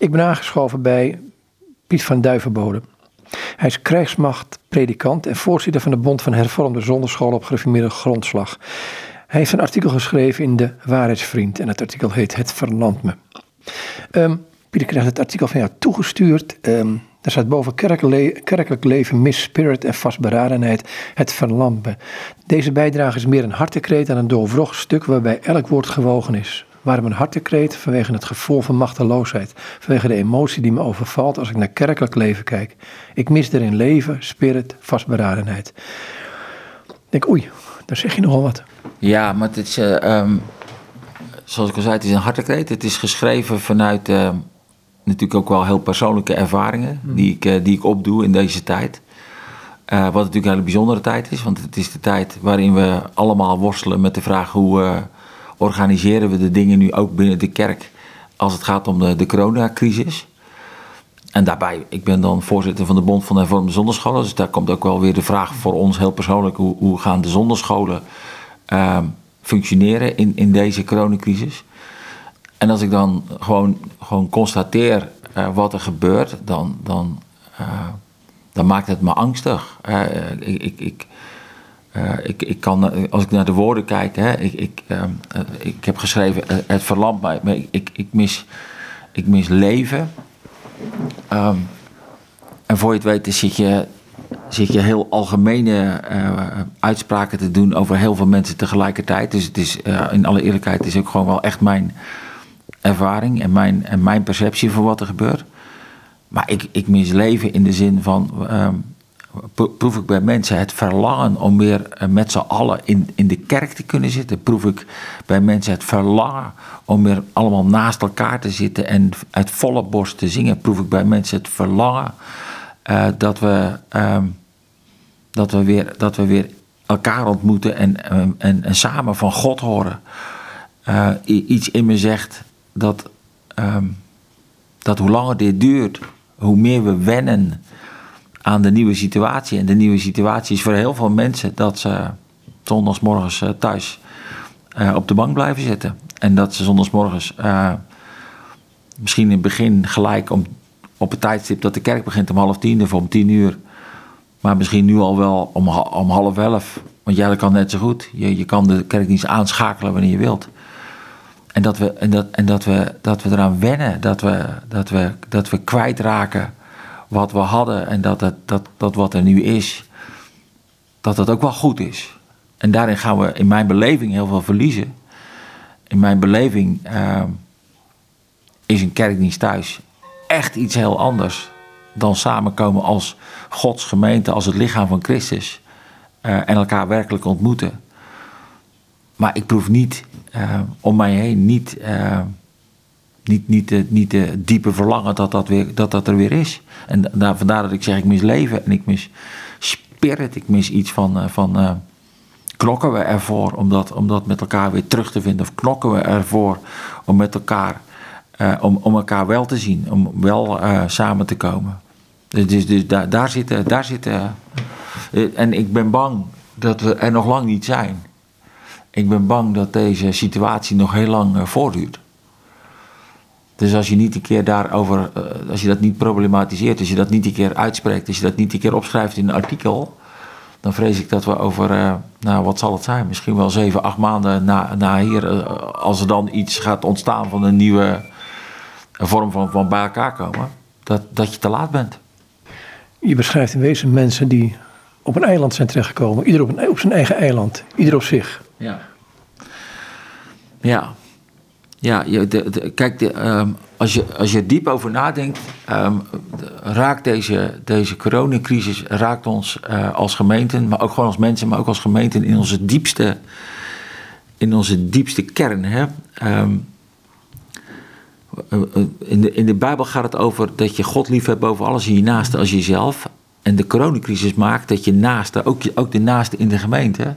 Ik ben aangeschoven bij Piet van Duivenbode. Hij is krijgsmacht, predikant en voorzitter van de Bond van Hervormde Zonderscholen op gereformeerde grondslag. Hij heeft een artikel geschreven in de Waarheidsvriend en het artikel heet Het Verlandt Me. Um, Pieter krijgt het artikel van jou toegestuurd. Um, daar staat boven kerkelijk leven, mis spirit en vastberadenheid, het verlampt me. Deze bijdrage is meer een hartekreet dan een doorwrocht stuk waarbij elk woord gewogen is. Waarom een hartekreet? Vanwege het gevoel van machteloosheid. Vanwege de emotie die me overvalt als ik naar kerkelijk leven kijk. Ik mis erin leven, spirit, vastberadenheid. Ik denk, oei, daar zeg je nogal wat. Ja, maar het is, uh, um, zoals ik al zei, het is een hartekreet. Het is geschreven vanuit uh, natuurlijk ook wel heel persoonlijke ervaringen hmm. die, ik, uh, die ik opdoe in deze tijd. Uh, wat natuurlijk een hele bijzondere tijd is, want het is de tijd waarin we allemaal worstelen met de vraag hoe organiseren we de dingen nu ook binnen de kerk als het gaat om de, de coronacrisis. En daarbij, ik ben dan voorzitter van de Bond van de Hervormde Zonderscholen. Dus daar komt ook wel weer de vraag voor ons heel persoonlijk: hoe, hoe gaan de zonderscholen uh, functioneren in, in deze coronacrisis? En als ik dan gewoon, gewoon constateer uh, wat er gebeurt, dan, dan, uh, dan maakt het me angstig. ik, ik, ik, uh, ik, ik kan, als ik naar de woorden kijk, hè, ik, ik, uh, ik heb geschreven, het verlamt mij, maar ik, ik, mis, ik mis leven. Um, en voor je het weet zit je, zit je heel algemene uitspraken te doen over heel veel mensen tegelijkertijd. Dus het is, in alle eerlijkheid, het is ook gewoon wel echt mijn ervaring en mijn, en mijn perceptie van wat er gebeurt. Maar ik, ik mis leven in de zin van. Um, proef ik bij mensen het verlangen om weer eh, met z'n allen in, in de kerk te kunnen zitten. Proef ik bij mensen het verlangen om weer allemaal naast elkaar te zitten en uit volle borst te zingen. Proef ik bij mensen het verlangen uh, dat, we, uh, dat, we weer, dat we weer elkaar ontmoeten en, en, en samen van God horen. Uh, iets in me zegt dat, um, dat hoe langer dit duurt, hoe meer we wennen aan de nieuwe situatie. En de nieuwe situatie is voor heel veel mensen dat ze zondagsmorgens uh, thuis uh, op de bank blijven zitten. En dat ze zondagsmorgens uh, misschien in het begin gelijk om, op het tijdstip dat de kerk begint om half tien of om tien uur. Maar misschien nu al wel om, om half elf. Want ja, dat kan net zo goed. Je, je kan de kerkdienst aanschakelen wanneer je wilt. En dat we, en dat, en dat we, dat we eraan wennen, dat we, dat we, dat we kwijtraken wat we hadden en dat, het, dat, dat wat er nu is, dat dat ook wel goed is. En daarin gaan we in mijn beleving heel veel verliezen. In mijn beleving uh, is een kerkdienst thuis echt iets heel anders dan samenkomen als Gods gemeente, als het lichaam van Christus uh, en elkaar werkelijk ontmoeten. Maar ik proef niet uh, om mij heen niet niet, niet, niet de diepe verlangen dat dat, weer, dat dat er weer is. En daar, vandaar dat ik zeg, ik mis leven en ik mis spirit. Ik mis iets van, uh, van uh, knokken we ervoor om dat, om dat met elkaar weer terug te vinden? Of knokken we ervoor om met elkaar, uh, om, om elkaar wel te zien, om wel samen te komen? Dus, dus, dus daar, daar zitten, daar zitten en ik ben bang dat we er nog lang niet zijn. Ik ben bang dat deze situatie nog heel lang voortduurt. Dus als je niet een keer daarover, uh, als je dat niet problematiseert, als je dat niet een keer uitspreekt, als je dat niet een keer opschrijft in een artikel, dan vrees ik dat we over, uh, nou wat zal het zijn, misschien wel zeven, acht maanden na, na hier, uh, als er dan iets gaat ontstaan van een nieuwe vorm van, van bij elkaar komen, dat, dat je te laat bent. Je beschrijft in wezen mensen die op een eiland zijn terechtgekomen, ieder op, een, op zijn eigen eiland, ieder op zich. Ja. Ja, ja, je, kijk, de, um, als, je, als je diep over nadenkt, um, raakt deze, deze coronacrisis raakt ons uh, als gemeenten, maar ook gewoon als mensen, maar ook als gemeenten in onze diepste, in onze diepste kern. Hè? Um, in, de, in de Bijbel gaat het over dat je God lief hebt boven alles en je naaste als jezelf. En de coronacrisis maakt dat je naaste, ook, ook de naaste in de gemeente,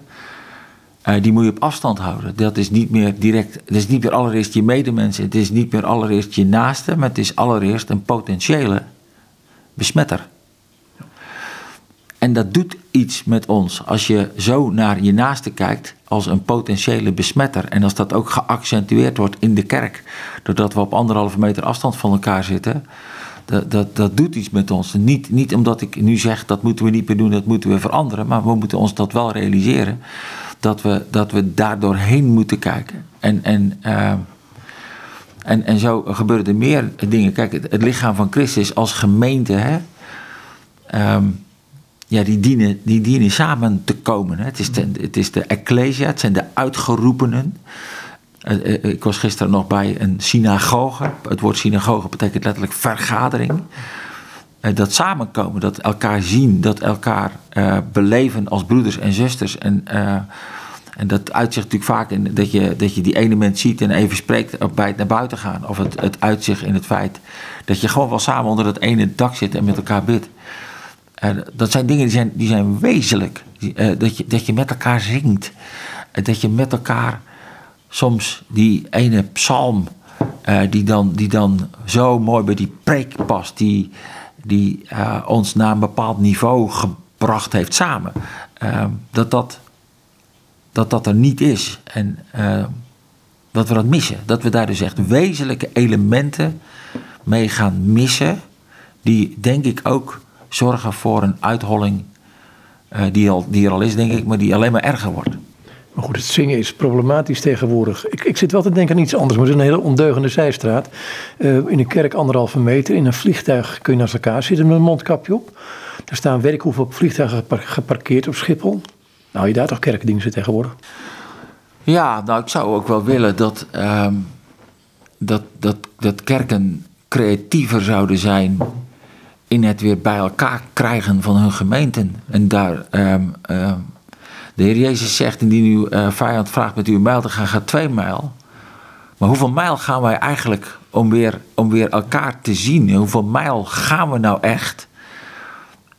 uh, die moet je op afstand houden. Dat is niet meer direct, het is niet meer allereerst je medemensen, het is niet meer allereerst je naaste, maar het is allereerst een potentiële besmetter. en dat doet iets met ons als je zo naar je naaste kijkt als een potentiële besmetter. En als dat ook geaccentueerd wordt in de kerk, doordat we op anderhalve meter afstand van elkaar zitten. Dat, dat, dat doet iets met ons. Niet, niet omdat ik nu zeg dat moeten we niet meer doen, dat moeten we veranderen. Maar we moeten ons dat wel realiseren. Dat we, dat we daar doorheen moeten kijken. En, en, uh, en, en zo gebeuren er meer dingen. Kijk, het, lichaam van Christus als gemeente. Hè, um, ja, die, dienen, die dienen samen te komen. Hè. Het, is de, het is de ecclesia, het zijn de uitgeroepenen. Uh, ik was gisteren nog bij een synagoge. Het woord synagoge betekent letterlijk vergadering. Uh, dat samenkomen, dat elkaar zien, dat elkaar uh, beleven als broeders en zusters. En, en dat uitzicht natuurlijk vaak in dat je, dat je die ene mens ziet en even spreekt bij het naar buiten gaan. Of het, het uitzicht in het feit dat je gewoon wel samen onder dat ene dak zit en met elkaar bidt. dat zijn dingen die zijn, die zijn wezenlijk. dat, je, dat je met elkaar zingt. dat je met elkaar soms die ene psalm, uh, die, dan, die dan zo mooi bij die preek past, die, die uh, ons naar een bepaald niveau gebracht heeft samen, uh, dat, dat, dat dat er niet is. En dat we dat missen. Dat we daar dus echt wezenlijke elementen mee gaan missen, die denk ik ook zorgen voor een uitholling die, al, die er al is, denk ik, maar die alleen maar erger wordt. Maar goed, het zingen is problematisch tegenwoordig. Ik, ik zit wel te denken aan iets anders, maar het is een hele ondeugende zijstraat. Uh, in een kerk anderhalve meter, in een vliegtuig kun je naast elkaar zitten met een mondkapje op. Er staan werk hoeveel vliegtuigen geparkeerd op Schiphol. Nou, je daar toch kerkdiensten tegenwoordig? Ja, nou, ik zou ook wel willen dat, uh, dat, dat, dat kerken creatiever zouden zijn in het weer bij elkaar krijgen van hun gemeenten. En daar uh, de Heer Jezus zegt, indien uw uh, vijand vraagt met uw mijl te gaan, gaat twee mijl. Maar hoeveel mijl gaan wij eigenlijk om weer, om weer elkaar te zien? Hoeveel mijl gaan we nou echt?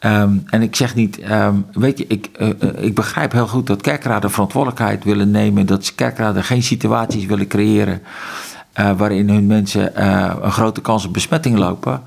Um, en ik zeg niet, um, weet je, ik, uh, ik begrijp heel goed dat kerkraden verantwoordelijkheid willen nemen. Dat kerkraden geen situaties willen creëren waarin hun mensen een grote kans op besmetting lopen.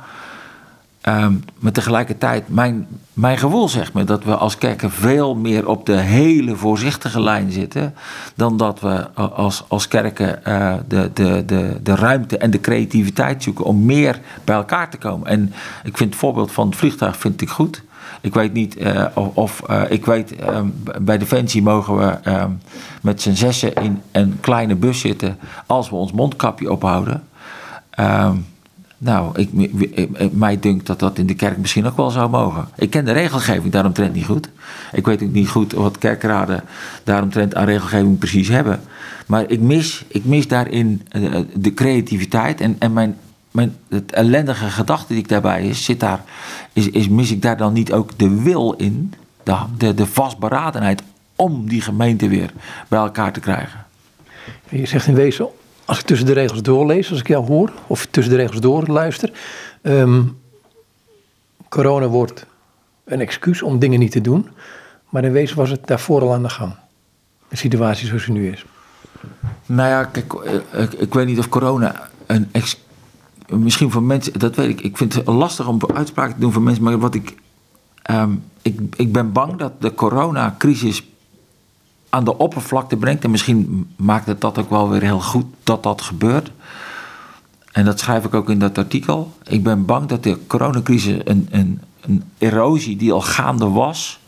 Um, maar tegelijkertijd, mijn, mijn gevoel zegt me dat we als kerken veel meer op de hele voorzichtige lijn zitten. dan dat we als, als kerken uh, de, de, de, de ruimte en de creativiteit zoeken om meer bij elkaar te komen. En ik vind het voorbeeld van het vliegtuig vind ik goed. Ik weet niet uh, of, uh, ik weet, um, bij Defensie mogen we um, met z'n zessen in een kleine bus zitten als we ons mondkapje ophouden. Nou, ik, mij dunkt dat dat in de kerk misschien ook wel zou mogen. Ik ken de regelgeving daaromtrent niet goed. Ik weet ook niet goed wat kerkraden daaromtrent aan regelgeving precies hebben. Maar ik mis, ik mis daarin uh, de creativiteit en, en mijn, mijn, het ellendige gedachte die ik daarbij is, zit daar, is, is mis ik daar dan niet ook de wil in, de, de, de vastberadenheid om die gemeente weer bij elkaar te krijgen. Je zegt in wezen als ik tussen de regels doorlees, als ik jou hoor, of tussen de regels door luister, um, corona wordt een excuus om dingen niet te doen, maar in wezen was het daarvoor al aan de gang. De situatie zoals ze nu is. Nou ja, kijk, eh, ik, ik weet niet of corona een ex, misschien voor mensen, dat weet ik, ik vind het lastig om uitspraken te doen voor mensen, maar wat ik, um, ik, ik ben bang dat de coronacrisis aan de oppervlakte brengt. En misschien maakt het dat ook wel weer heel goed dat dat gebeurt. En dat schrijf ik ook in dat artikel. Ik ben bang dat de coronacrisis een, een, een erosie die al gaande was.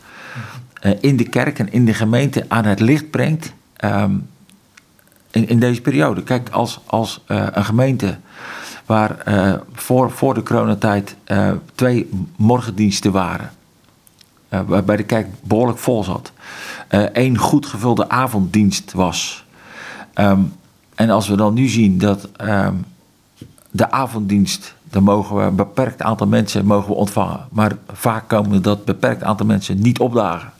Uh, in de kerk en in de gemeente aan het licht brengt. Um, in, in, deze periode. Kijk, als, als uh, een gemeente waar uh, voor, voor de coronatijd twee morgendiensten waren. Waarbij de kerk behoorlijk vol zat uh, één goed gevulde avonddienst was. Um, en als we dan nu zien dat um, de avonddienst, dan mogen we een beperkt aantal mensen mogen we ontvangen. Maar vaak komen dat beperkt aantal mensen niet opdagen.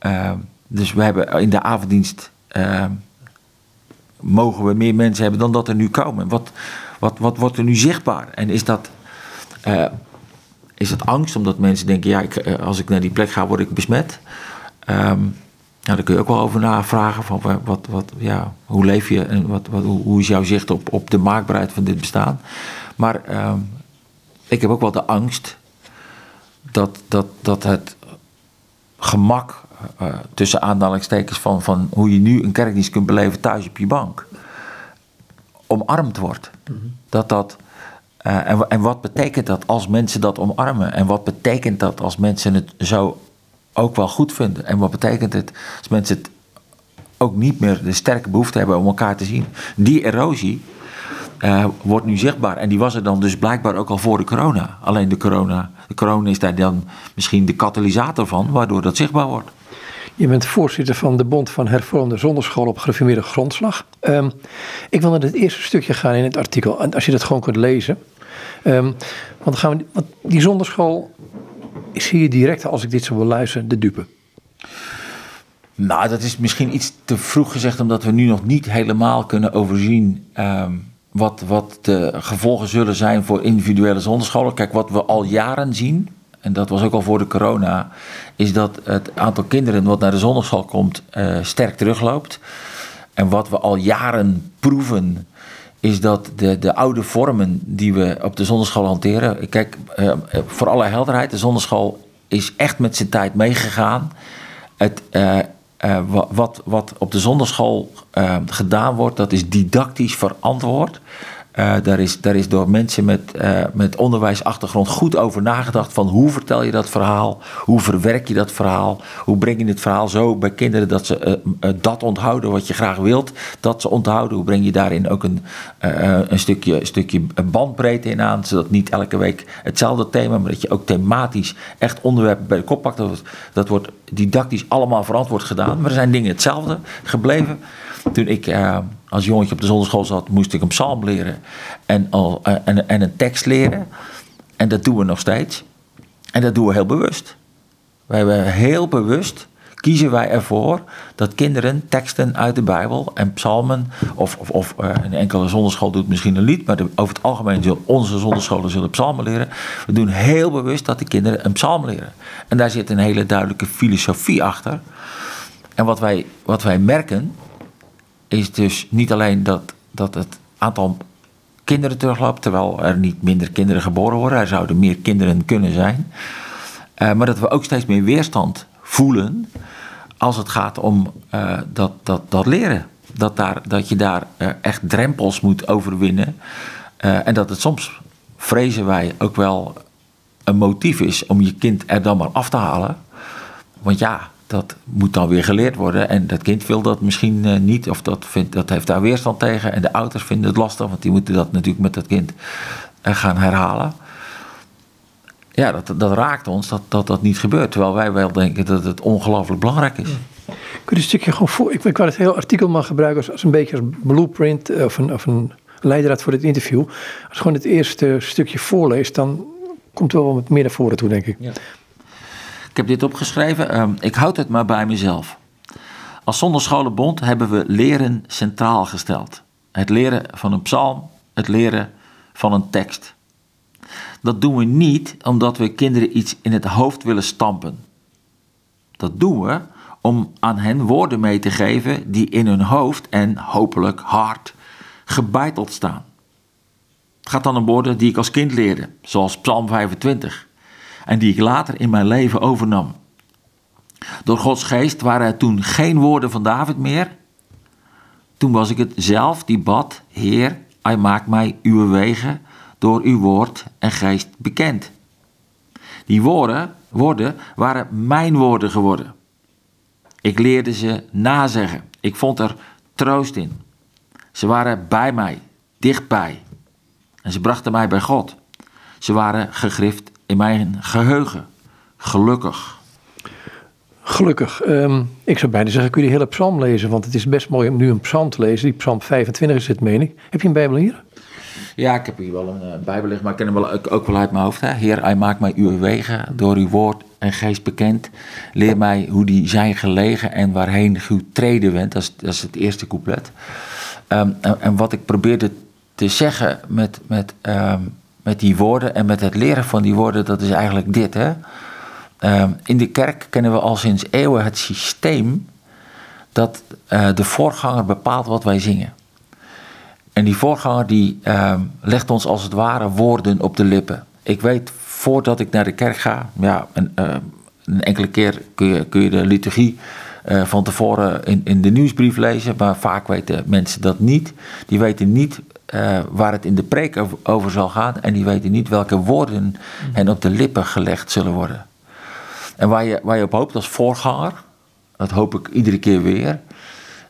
Um, dus we hebben in de avonddienst mogen we meer mensen hebben dan dat er nu komen. Wat, wat, wat wordt er nu zichtbaar? En is dat, uh, is dat angst omdat mensen denken, ja, ik, eh, als ik naar die plek ga, word ik besmet? Um, nou, daar kun je ook wel over navragen. Van wat, wat, ja, hoe leef je en wat, wat, hoe is jouw zicht op, op de maakbaarheid van dit bestaan? Maar um, ik heb ook wel de angst dat, dat, dat het gemak, uh, tussen aanhalingstekens, van, van hoe je nu een kerkdienst kunt beleven thuis op je bank, omarmd wordt. Dat dat. Uh, en, wat betekent dat als mensen dat omarmen? En wat betekent dat als mensen het zo ook wel goed vinden? En wat betekent het als mensen het ook niet meer de sterke behoefte hebben om elkaar te zien? Die erosie, uh, wordt nu zichtbaar. En die was er dan dus blijkbaar ook al voor de corona. Alleen de corona, de corona is daar dan misschien de katalysator van, waardoor dat zichtbaar wordt. Je bent voorzitter van de Bond van Hervormde Zonderschool op gereformeerde grondslag. Um, ik wil naar het eerste stukje gaan in het artikel, als je dat gewoon kunt lezen. Um, want, gaan we, die zonderschool zie je direct, als ik dit zo wil luisteren, de dupe. Nou, dat is misschien iets te vroeg gezegd, omdat we nu nog niet helemaal kunnen overzien um, wat, wat de gevolgen zullen zijn voor individuele zonderscholen. Kijk, wat we al jaren zien, en dat was ook al voor de corona, is dat het aantal kinderen wat naar de zonderschool komt uh, sterk terugloopt. En wat we al jaren proeven, is dat de, de oude vormen die we op de zonderschool hanteren. Kijk, uh, voor alle helderheid, de zonderschool is echt met zijn tijd meegegaan. Het, wat, wat op de zonderschool gedaan wordt, dat is didactisch verantwoord. Uh, daar, is, daar is door mensen met, met onderwijsachtergrond goed over nagedacht van hoe vertel je dat verhaal, hoe verwerk je dat verhaal, hoe breng je het verhaal zo bij kinderen dat ze dat onthouden wat je graag wilt, dat ze onthouden, hoe breng je daarin ook een, een stukje, stukje bandbreedte in aan, zodat niet elke week hetzelfde thema, maar dat je ook thematisch echt onderwerpen bij de kop pakt. Dat, dat wordt didactisch allemaal verantwoord gedaan. Maar er zijn dingen hetzelfde gebleven. Toen ik als jongetje op de zonderschool zat, moest ik een psalm leren en, al, uh, en, en een tekst leren. En dat doen we nog steeds. En dat doen we heel bewust. We hebben heel bewust kiezen wij ervoor dat kinderen teksten uit de Bijbel en psalmen, of, of, of uh, een enkele zonderschool doet misschien een lied, maar over het algemeen zullen onze zonderscholen zullen psalmen leren. We doen heel bewust dat de kinderen een psalm leren. En daar zit een hele duidelijke filosofie achter. En wat wij, wat wij merken, is dus niet alleen dat, dat het aantal kinderen terugloopt, terwijl er niet minder kinderen geboren worden, er zouden meer kinderen kunnen zijn. Uh, maar dat we ook steeds meer weerstand voelen als het gaat om uh, dat, dat, dat leren. Dat, daar, dat je daar uh, echt drempels moet overwinnen. En dat het soms, vrezen wij, ook wel een motief is om je kind er dan maar af te halen. Want ja, dat moet dan weer geleerd worden. En dat kind wil dat misschien niet, of dat, vindt, dat heeft daar weerstand tegen. En de ouders vinden het lastig, want die moeten dat natuurlijk met dat kind gaan herhalen ja, dat, dat raakt ons dat, dat dat niet gebeurt. Terwijl wij wel denken dat het ongelooflijk belangrijk is. Kun je een stukje gewoon voor. Ik, ik wou het hele artikel maar gebruiken als, als een beetje als blueprint of een, of een leidraad voor dit interview. Als je gewoon het eerste stukje voorleest, dan komt het wel wat meer naar voren toe, denk ik. Ja. Ik heb dit opgeschreven. Um, ik houd het maar bij mezelf. Als Zonderscholenbond hebben we leren centraal gesteld. Het leren van een psalm, het leren van een tekst. Dat doen we niet omdat we kinderen iets in het hoofd willen stampen. Dat doen we om aan hen woorden mee te geven die in hun hoofd en hopelijk hart gebeiteld staan. Het gaat dan om woorden die ik als kind leerde, zoals Psalm 25, en die ik later in mijn leven overnam. Door Gods geest waren er toen geen woorden van David meer. Toen was ik het zelf die bad: Heer, hij maakt mij uw wegen door uw woord en geest bekend. Die woorden, woorden waren mijn woorden geworden. Ik leerde ze nazeggen. Ik vond er troost in. Ze waren bij mij, dichtbij. En ze brachten mij bij God. Ze waren gegrift in mijn geheugen. Gelukkig. Gelukkig. Um, ik zou bijna zeggen, kun je de hele psalm lezen, want het is best mooi om nu een psalm te lezen. Die psalm 25 is het, meen ik. Heb je een Bijbel hier? Ja, ik heb hier wel een uh, Bijbel liggen, maar ik ken hem wel, ook, ook wel uit mijn hoofd. Hè? Heer, hij maakt mij uw wegen door uw woord en geest bekend. Leer mij hoe die zijn gelegen en waarheen uw treden went. Dat is, dat is het eerste couplet. Um, en, en, wat ik probeerde te zeggen met, met, um, met die woorden en met het leren van die woorden, dat is eigenlijk dit. Hè? Um, in de kerk kennen we al sinds eeuwen het systeem dat uh, de voorganger bepaalt wat wij zingen. En die voorganger die uh, legt ons als het ware woorden op de lippen. Ik weet voordat ik naar de kerk ga, ja, en, uh, een enkele keer kun je, kun je de liturgie eh, van tevoren in, in de nieuwsbrief lezen, maar vaak weten mensen dat niet. Die weten niet eh, waar het in de preek over, zal gaan en die weten niet welke woorden hen op de lippen gelegd zullen worden. En waar je, waar je op hoopt als voorganger, dat hoop ik iedere keer weer,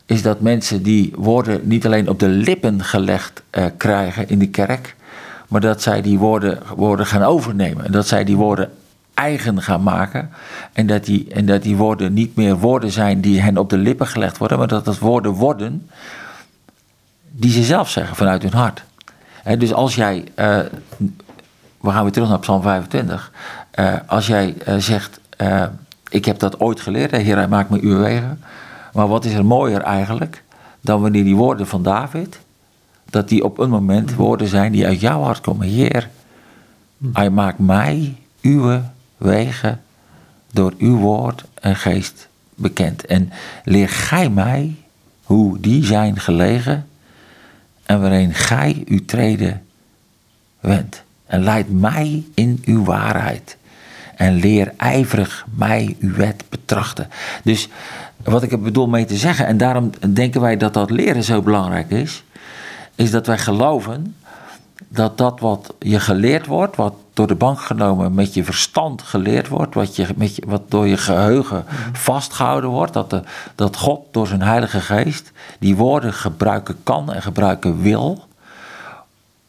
is dat mensen die woorden niet alleen op de lippen gelegd uh, krijgen in de kerk, maar dat zij die woorden, woorden gaan overnemen. En dat zij die woorden eigen gaan maken. En dat, die, en dat die woorden niet meer woorden zijn die hen op de lippen gelegd worden, maar dat het woorden worden die ze zelf zeggen vanuit hun hart. dus als jij, uh, we gaan weer terug naar Psalm 25, uh, als jij uh, zegt, ik heb dat ooit geleerd, Heer, hij maakt me uw wegen. Maar wat is er mooier eigenlijk dan wanneer die woorden van David, dat die op een moment woorden zijn die uit jouw hart komen. Heer, hij maakt mij uw wegen door uw woord en geest bekend. En leer gij mij hoe die zijn gelegen en waarin gij uw treden wendt. En leid mij in uw waarheid. En leer ijverig mij uw wet betrachten. Dus wat ik bedoel mee te zeggen, en daarom denken wij dat dat leren zo belangrijk is, is dat wij geloven dat dat wat je geleerd wordt, wat door de bank genomen met je verstand geleerd wordt, wat, je, met je, wat door je geheugen vastgehouden wordt, dat, de, dat God door zijn Heilige Geest die woorden gebruiken kan en gebruiken wil,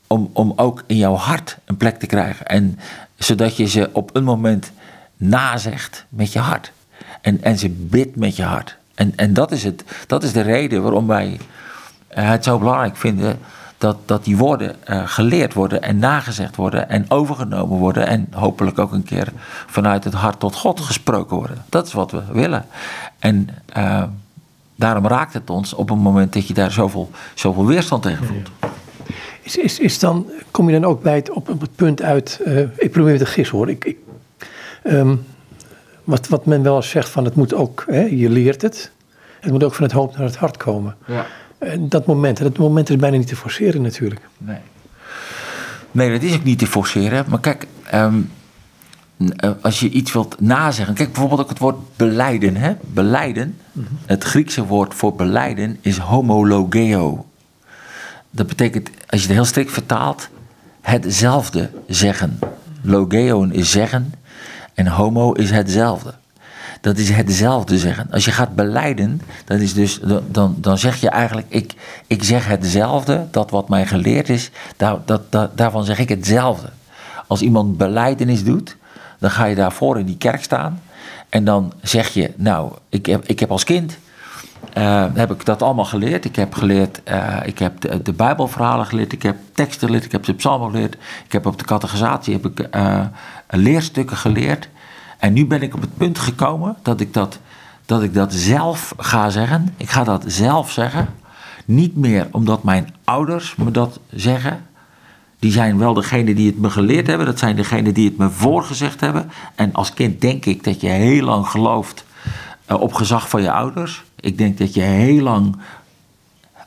om, om ook in jouw hart een plek te krijgen. En zodat je ze op een moment nazegt met je hart. En, en ze bidt met je hart. En, en dat, is het, dat is de reden waarom wij het zo belangrijk vinden dat, dat die woorden uh, geleerd worden en nagezegd worden en overgenomen worden en hopelijk ook een keer vanuit het hart tot God gesproken worden. Dat is wat we willen. En uh, daarom raakt het ons op een moment dat je daar zoveel, zoveel weerstand tegen voelt. Is, is, is dan, kom je dan ook bij het, op, op het punt uit, uh, ik probeer te gissen hoor, ik, ik um, wat, wat men wel eens zegt van het moet ook, hè, je leert het, het moet ook van het hoofd naar het hart komen. Ja. Dat moment, dat moment is bijna niet te forceren natuurlijk. Nee. Nee, dat is ook niet te forceren. Maar kijk, um, als je iets wilt nazeggen. Kijk bijvoorbeeld ook het woord beleiden. Hè? Beleiden, mm -hmm. het Griekse woord voor beleiden is homologeo. Dat betekent, als je het heel strikt vertaalt, hetzelfde zeggen. Logeon is zeggen en homo is hetzelfde. Dat is hetzelfde zeggen. Als je gaat beleiden, dan, is dus, dan, dan zeg je eigenlijk: ik, ik zeg hetzelfde, dat wat mij geleerd is, daar, dat, daarvan zeg ik hetzelfde. Als iemand beleidenis doet, dan ga je daarvoor in die kerk staan en dan zeg je: Nou, ik heb, ik heb als kind. Uh, heb ik dat allemaal geleerd. Ik heb geleerd, uh, ik heb de, Bijbelverhalen geleerd, ik heb teksten geleerd, ik heb de psalmen geleerd, ik heb op de catechisatie heb ik, uh, leerstukken geleerd. En nu ben ik op het punt gekomen dat ik dat, dat ik dat zelf ga zeggen. Ik ga dat zelf zeggen. Niet meer omdat mijn ouders me dat zeggen. Die zijn wel degene die het me geleerd hebben. Dat zijn degenen die het me voorgezegd hebben. En als kind denk ik dat je heel lang gelooft uh, op gezag van je ouders. Ik denk dat je heel lang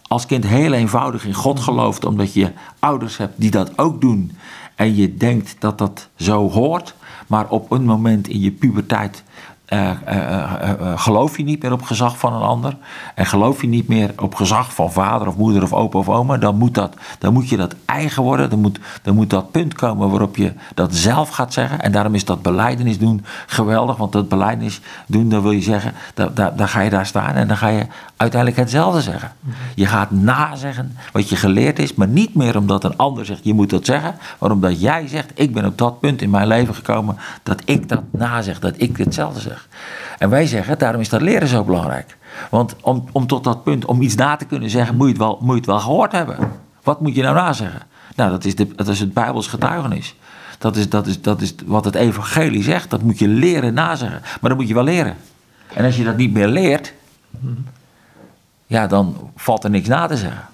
als kind heel eenvoudig in God gelooft. Omdat je ouders hebt die dat ook doen. En je denkt dat dat zo hoort. Maar op een moment in je puberteit uh, uh, geloof je niet meer op gezag van een ander. En geloof je niet meer op gezag van vader of moeder of opa of oma. Dan moet, dat, dan moet je dat eigen worden. Dan moet, dan moet dat punt komen waarop je dat zelf gaat zeggen. En daarom is dat beleidenis doen geweldig. Want dat beleidenis doen, dan wil je zeggen, dan, dan ga je daar staan en dan ga je uiteindelijk hetzelfde zeggen. Je gaat nazeggen wat je geleerd is, maar niet meer omdat een ander zegt je moet dat zeggen, maar omdat jij zegt ik ben op dat punt in mijn leven gekomen dat ik dat nazeg, dat ik hetzelfde zeg. En wij zeggen, daarom is dat leren zo belangrijk. Want om, om tot dat punt, om iets na te kunnen zeggen, moet je, het wel, moet je het wel gehoord hebben. Wat moet je nou nazeggen? Nou, dat is, de, dat is het Bijbels getuigenis. Dat is, dat, is, dat is wat het evangelie zegt. Dat moet je leren nazeggen. Maar dat moet je wel leren. En als je dat niet meer leert, ja, dan valt er niks na te zeggen.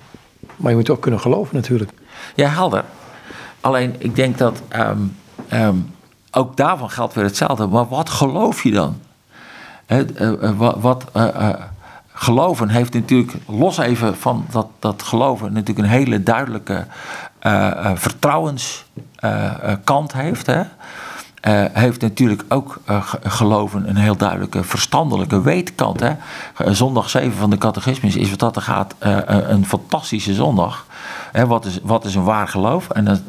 Maar je moet ook kunnen geloven natuurlijk. Ja, helder. Alleen, ik denk dat um, um, ook daarvan geldt weer hetzelfde. Maar wat geloof je dan? He, uh, uh, wat, uh, geloven heeft natuurlijk, los even van dat, dat geloven, natuurlijk een hele duidelijke vertrouwenskant heeft. Hè? heeft natuurlijk ook geloven een heel duidelijke verstandelijke weetkant. Hè? zondag 7 van de catechismus is wat dat er gaat een fantastische zondag. Wat, is, wat is een waar geloof? En dan,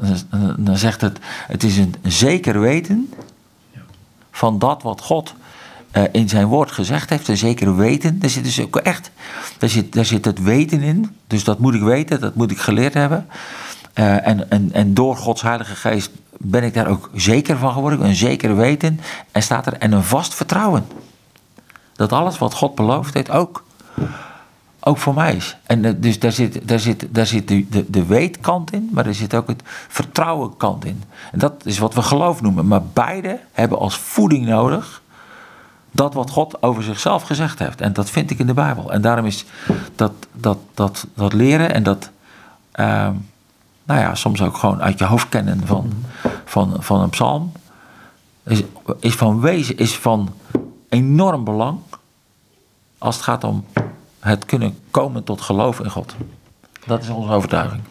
dan zegt het, het is een zeker weten van dat wat God in zijn woord gezegd heeft. Een zeker weten, daar zit dus ook echt, daar zit, daar zit het weten in. Dus dat moet ik weten, dat moet ik geleerd hebben. en, en, en door Gods Heilige Geest ben ik daar ook zeker van geworden. Een zeker weten. En staat er en een vast vertrouwen. Dat alles wat God beloofd heeft ook, ook voor mij is. En dus daar zit, daar zit, daar zit de, de, de weetkant in, maar er zit ook het vertrouwenkant in. En dat is wat we geloof noemen. Maar beide hebben als voeding nodig dat wat God over zichzelf gezegd heeft. En dat vind ik in de Bijbel. En daarom is dat, dat, dat, dat leren en dat. Uh, nou ja, soms ook gewoon uit je hoofd kennen van, van, van een psalm, is, is van wezen, is van enorm belang als het gaat om het kunnen komen tot geloof in God. Dat is onze overtuiging.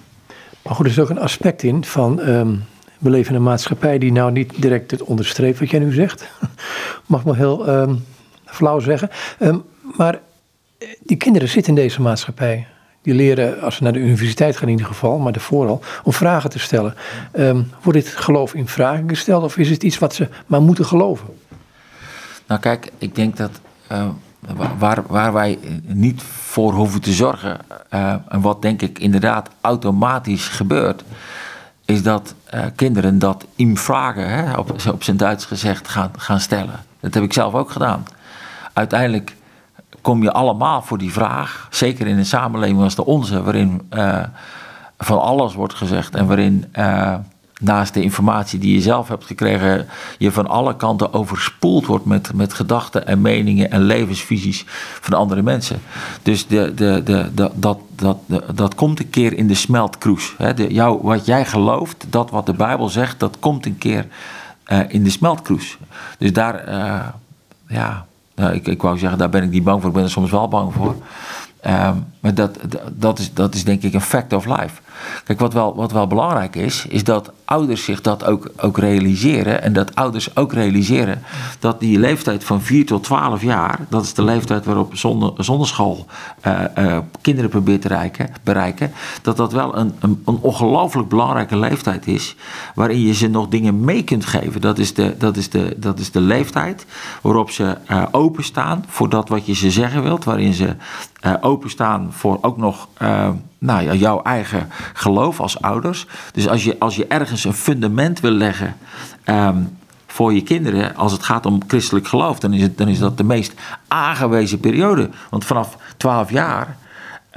Maar goed, er is ook een aspect in van. Ehm, we leven in een maatschappij die nou niet direct het onderstreept wat jij nu zegt. Mag maar heel ehm, flauw zeggen. Ehm, maar eh, die kinderen zitten in deze maatschappij. Die leren, als ze naar de universiteit gaan in ieder geval, maar daarvoor al, om vragen te stellen. Wordt dit geloof in vragen gesteld of is het iets wat ze maar moeten geloven? Nou kijk, ik denk dat uh, waar, waar wij niet voor hoeven te zorgen, uh, en wat denk ik inderdaad automatisch gebeurt, is dat uh, kinderen dat in vragen, hè, op, op zijn Duits gezegd, gaan, gaan stellen. Dat heb ik zelf ook gedaan. Uiteindelijk kom je allemaal voor die vraag. Zeker in een samenleving als de onze, waarin van alles wordt gezegd en waarin naast de informatie die je zelf hebt gekregen, je van alle kanten overspoeld wordt met, met gedachten en meningen en levensvisies van andere mensen. Dus de, de, de, de dat, dat, dat komt een keer in de smeltkroes. Wat jij gelooft, dat wat de Bijbel zegt, dat komt een keer uh, in de smeltkroes. Dus daar, ja nou, ik, ik wou zeggen, daar ben ik niet bang voor. Ik ben er soms wel bang voor. Um, maar dat, dat, is, dat is denk ik een fact of life. Kijk, wat wel, wat wel belangrijk is, is dat ouders zich dat ook, ook realiseren. En dat ouders ook realiseren dat die leeftijd van 4 tot 12 jaar, dat is de leeftijd waarop zonder, zonderschool uh, uh, kinderen probeert te bereiken, bereiken, dat dat wel een, een, een ongelooflijk belangrijke leeftijd is, waarin je ze nog dingen mee kunt geven. Dat is de, dat is de, dat is de leeftijd waarop ze uh, openstaan voor dat wat je ze zeggen wilt, waarin ze openstaan voor ook nog nou ja, jouw eigen geloof als ouders. Dus als je, als je ergens een fundament wil leggen um, voor je kinderen, als het gaat om christelijk geloof, dan is, het, dan is dat de meest aangewezen periode. Want vanaf 12 jaar.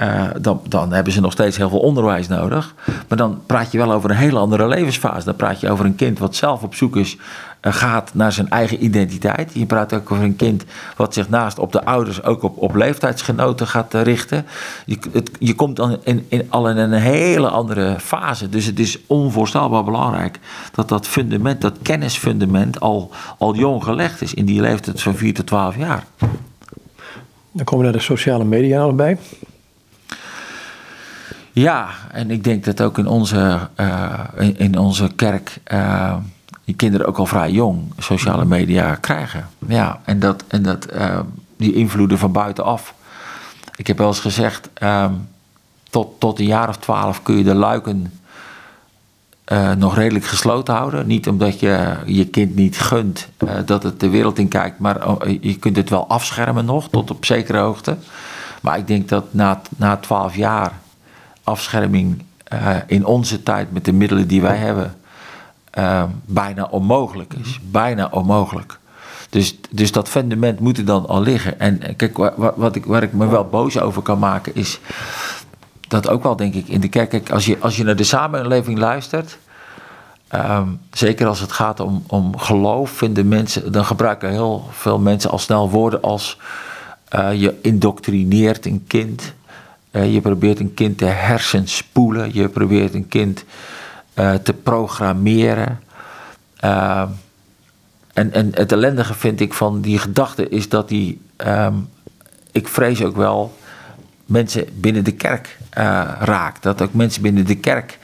Uh, dan, dan hebben ze nog steeds heel veel onderwijs nodig. Maar dan praat je wel over een hele andere levensfase. Dan praat je over een kind wat zelf op zoek is eh, gaat naar zijn eigen identiteit. Je praat ook over een kind wat zich naast op de ouders ook op, op leeftijdsgenoten gaat eh, richten. Je, het, je komt dan in, in, al in een hele andere fase. Dus het is onvoorstelbaar belangrijk dat dat fundament, dat kennisfundament al, al jong gelegd is in die leeftijd van 4 tot 12 jaar. Dan komen we naar de sociale media nog bij. Ja, en ik denk dat ook in onze, uh, in, onze kerk uh, die kinderen ook al vrij jong sociale media krijgen. Ja, en, dat, en dat, uh, die invloeden van buitenaf. Ik heb wel eens gezegd, uh, tot, tot een jaar of twaalf kun je de luiken nog redelijk gesloten houden. Niet omdat je je kind niet gunt dat het de wereld in kijkt, maar oh, je kunt het wel afschermen nog tot op zekere hoogte. Maar ik denk dat na, na twaalf jaar afscherming in onze tijd met de middelen die wij hebben uh, bijna onmogelijk is. Bijna onmogelijk. Dus, dus dat fundament moet er dan al liggen. En kijk, wat, wat ik, waar ik me wel boos over kan maken is dat ook wel, denk ik, in de kerk. Kijk, als je, als je naar de samenleving luistert. Um, zeker als het gaat om, om geloof, vinden mensen, dan gebruiken heel veel mensen al snel woorden als uh, je indoctrineert een kind. Je probeert een kind te hersenspoelen. Je probeert een kind uh, te programmeren. Uh, en, en het ellendige vind ik van die gedachte is dat die, um, ik vrees ook wel, mensen binnen de kerk uh, raakt. Dat ook mensen binnen de kerk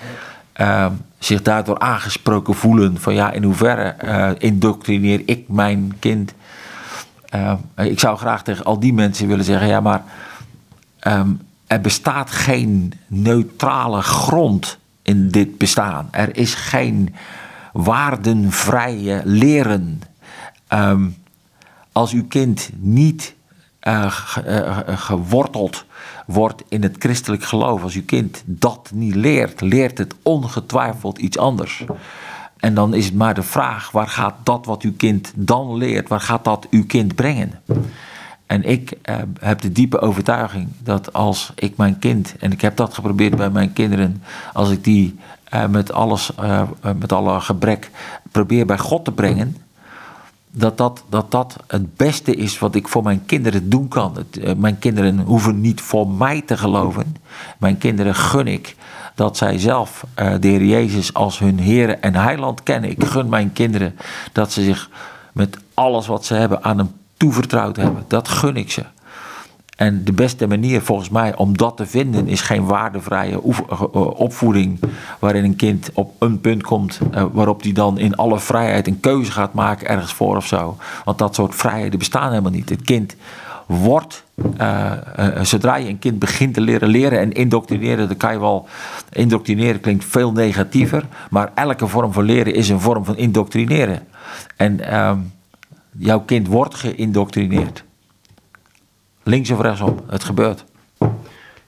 zich daardoor aangesproken voelen van ja, in hoeverre uh, indoctrineer ik mijn kind. Ik zou graag tegen al die mensen willen zeggen, ja, maar er bestaat geen neutrale grond in dit bestaan. Er is geen waardenvrije leren. Um, als uw kind niet uh, geworteld wordt in het christelijk geloof, als uw kind dat niet leert, leert het ongetwijfeld iets anders. En dan is het maar de vraag, waar gaat dat wat uw kind dan leert, waar gaat dat uw kind brengen? En ik uh, heb de diepe overtuiging dat als ik mijn kind, en ik heb dat geprobeerd bij mijn kinderen, als ik die uh, met, alles, uh, met alle gebrek probeer bij God te brengen, dat dat, dat dat het beste is wat ik voor mijn kinderen doen kan. Mijn kinderen hoeven niet voor mij te geloven. Mijn kinderen gun ik dat zij zelf de Heer Jezus als hun Heer en Heiland kennen. Ik gun mijn kinderen dat ze zich met alles wat ze hebben aan een toevertrouwd hebben. Dat gun ik ze. En de beste manier volgens mij om dat te vinden is geen waardevrije eh, opvoeding. Waarin een kind op een punt komt eh, waarop hij dan in alle vrijheid een keuze gaat maken ergens voor of zo. Want dat soort vrijheden bestaan helemaal niet. Het kind wordt, zodra je een kind begint te leren leren en indoctrineren, dan kan je wel. Indoctrineren klinkt veel negatiever, maar elke vorm van leren is een vorm van indoctrineren. En. Uh, jouw kind wordt geïndoctrineerd. Links of rechtsom, het gebeurt.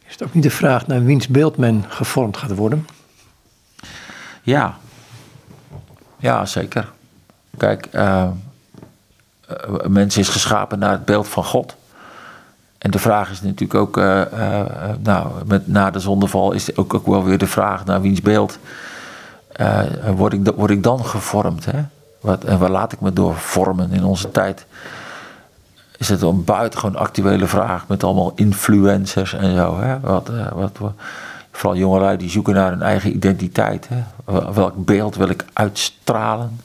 Is het ook niet de vraag naar wiens beeld men gevormd gaat worden? Ja, ja zeker. Kijk, uh, een mens is geschapen naar het beeld van God. En de vraag is natuurlijk ook, uh, uh, nou, met, na de zondeval is ook, ook wel weer de vraag naar wiens beeld word, ik, word ik dan gevormd. Hè? Wat, en waar laat ik me door vormen in onze tijd? Is het een buitengewoon actuele vraag met allemaal influencers en zo. Hè? Wat, eh, wat, wat, vooral jongelui die zoeken naar hun eigen identiteit. Hè? Welk beeld wil ik uitstralen?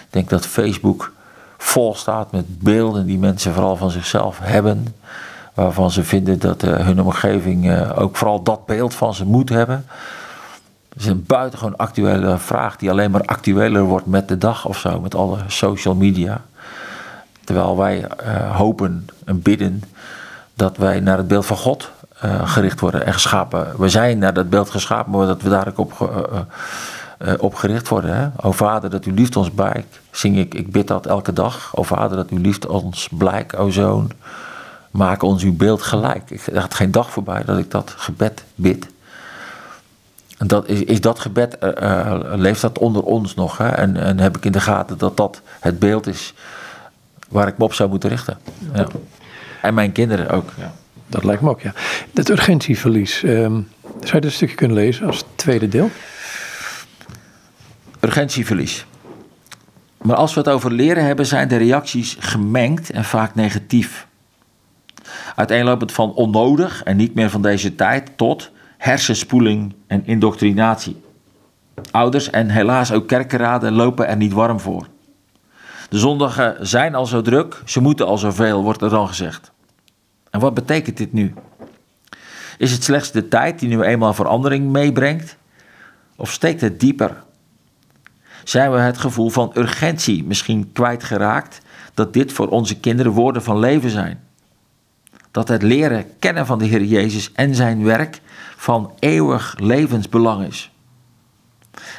Ik denk dat Facebook vol staat met beelden die mensen vooral van zichzelf hebben. Waarvan ze vinden dat uh, hun omgeving uh, ook vooral dat beeld van ze moet hebben. Het is een buitengewoon actuele vraag die alleen maar actueler wordt met de dag of zo, met alle social media. Terwijl wij uh, hopen en bidden dat wij naar het beeld van God uh, gericht worden en geschapen. We zijn naar dat beeld geschapen, maar dat we daar ook op, uh, op gericht worden. Hè? O Vader, dat u liefde ons blijkt, zing ik, ik bid dat elke dag. O Vader, dat u liefde ons blijkt, o Zoon, maak ons uw beeld gelijk. Ik gaat geen dag voorbij dat ik dat gebed bid. Dat, is, is dat gebed, uh, leeft dat onder ons nog? Hè? En, en heb ik in de gaten dat dat het beeld is waar ik me op zou moeten richten. Ja. En mijn kinderen ook. Ja. Dat lijkt me ook, ja. Het urgentieverlies, um, zou je dat een stukje kunnen lezen als tweede deel? Urgentieverlies. Maar als we het over leren hebben, zijn de reacties gemengd en vaak negatief. Uiteenlopend van onnodig en niet meer van deze tijd tot hersenspoeling en indoctrinatie. Ouders en helaas ook kerkenraden lopen er niet warm voor. De zondagen zijn al zo druk, ze moeten al zoveel, wordt er dan gezegd. En wat betekent dit nu? Is het slechts de tijd die nu eenmaal verandering meebrengt? Of steekt het dieper? Zijn we het gevoel van urgentie misschien kwijtgeraakt dat dit voor onze kinderen woorden van leven zijn? Dat het leren kennen van de Heer Jezus en zijn werk van eeuwig levensbelang is.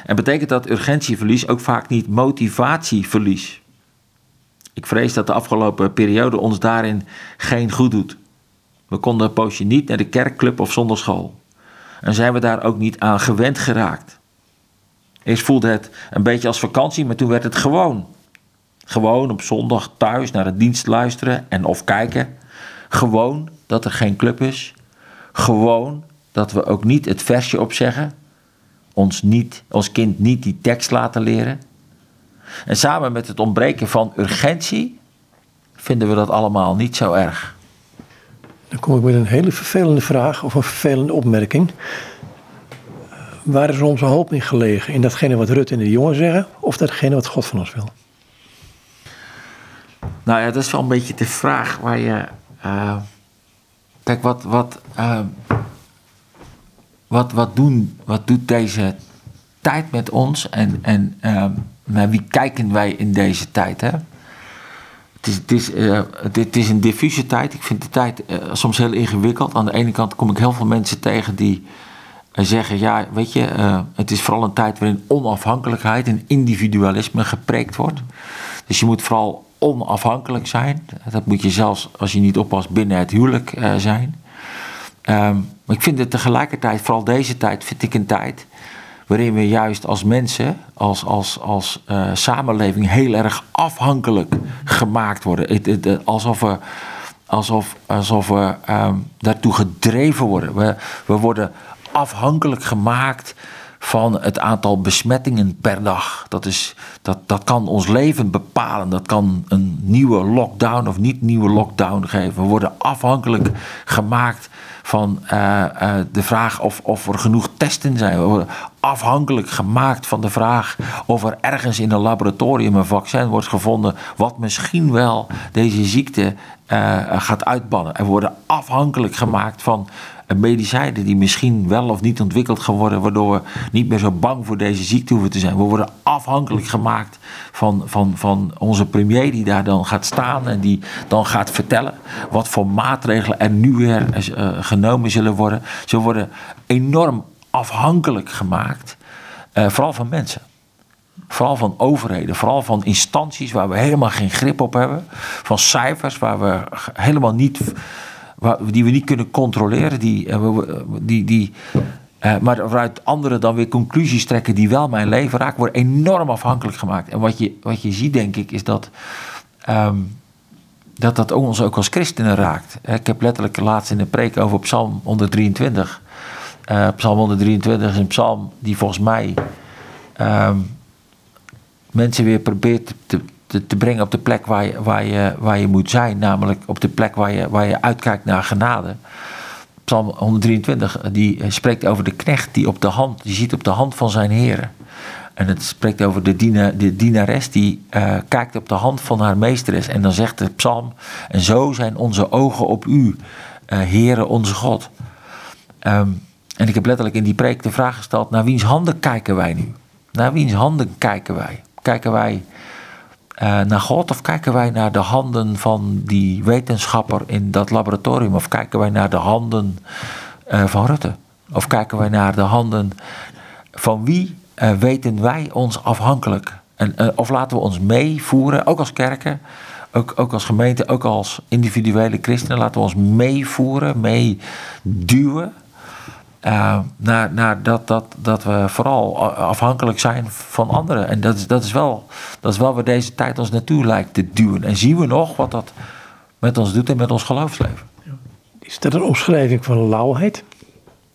En betekent dat urgentieverlies ook vaak niet motivatieverlies? Ik vrees dat de afgelopen periode ons daarin geen goed doet. We konden een poosje niet naar de kerkclub of zonderschool. En zijn we daar ook niet aan gewend geraakt. Eerst voelde het een beetje als vakantie, maar toen werd het gewoon. Gewoon op zondag thuis naar de dienst luisteren en of kijken. Gewoon dat er geen club is. Gewoon dat we ook niet het versje opzeggen. Ons, niet, ons kind niet die tekst laten leren. En samen met het ontbreken van urgentie vinden we dat allemaal niet zo erg. Dan kom ik met een hele vervelende vraag of een vervelende opmerking. Waar is onze hoop in gelegen? In datgene wat Rut en de jongen zeggen of datgene wat God van ons wil? Nou ja, dat is wel een beetje de vraag waar je. Uh, kijk, wat, wat, uh, wat, wat, doen, wat doet deze tijd met ons en, en ehm, naar wie kijken wij in deze tijd? Hè? Het is, het, is, uh, het, is een diffuse tijd. Ik vind de tijd uh, soms heel ingewikkeld. Aan de ene kant kom ik heel veel mensen tegen die uh, zeggen: Ja, weet je, het is vooral een tijd waarin onafhankelijkheid en individualisme gepreekt wordt. Dus je moet vooral onafhankelijk zijn. Dat moet je zelfs, als je niet oppast, binnen het huwelijk zijn. Um, maar ik vind het tegelijkertijd, vooral deze tijd, vind ik een tijd waarin we juist als mensen, als, als, als uh, samenleving heel erg afhankelijk gemaakt worden. Alsof we, alsof, alsof we um, daartoe gedreven worden. We, we worden afhankelijk gemaakt van het aantal besmettingen per dag. Dat, is, dat, dat kan ons leven bepalen. Dat kan een nieuwe lockdown of niet nieuwe lockdown geven. We worden afhankelijk gemaakt van uh, uh, de vraag of, of er genoeg testen zijn. We worden afhankelijk gemaakt van de vraag of er ergens in een laboratorium een vaccin wordt gevonden. wat misschien wel deze ziekte uh, gaat uitbannen. En we worden afhankelijk gemaakt van medicijnen die misschien wel of niet ontwikkeld gaan worden, waardoor we niet meer zo bang voor deze ziekte hoeven te zijn. We worden afhankelijk gemaakt van, van, van onze premier die daar dan gaat staan en die dan gaat vertellen wat voor maatregelen er nu weer uh, genomen zullen worden. Ze worden enorm afhankelijk gemaakt, uh, vooral van mensen. Vooral van overheden, vooral van instanties waar we helemaal geen grip op hebben. Van cijfers waar we helemaal niet die we niet kunnen controleren, die, eh, die, die, uh, maar waaruit anderen dan weer conclusies trekken die wel mijn leven raken, worden enorm afhankelijk gemaakt. En wat je, wat je ziet, denk ik, is dat. Um, dat dat ons ook als christenen raakt. Ik heb letterlijk laatst in een preek over Psalm 123. Uh, psalm 123 is een psalm die volgens mij um, mensen weer probeert te, te, te, brengen op de plek waar je, waar, je, waar je moet zijn. Namelijk op de plek waar je, waar je uitkijkt naar genade. Psalm 123 die spreekt over de knecht die op de hand, die ziet op de hand van zijn heren. En het spreekt over de, diena, de dienares die uh, kijkt op de hand van haar meesteres. En dan zegt de psalm, en zo zijn onze ogen op u, uh, Heere onze God. Um, en ik heb letterlijk in die preek de vraag gesteld, naar wiens handen kijken wij nu? Naar wiens handen kijken wij? Kijken wij naar God of kijken wij naar de handen van die wetenschapper in dat laboratorium? Of kijken wij naar de handen uh, van Rutte? Of kijken wij naar de handen van wie uh, weten wij ons afhankelijk? En, of laten we ons meevoeren, ook als kerken, ook, ook als gemeente, ook als individuele christenen, laten we ons meevoeren, meeduwen uh, naar, dat, dat, dat we vooral afhankelijk zijn van anderen. En dat is, dat, is wel, dat is wel waar deze tijd ons naartoe lijkt te duwen. En zien we nog wat dat met ons doet en met ons geloofsleven. Is dat een omschrijving van lauwheid?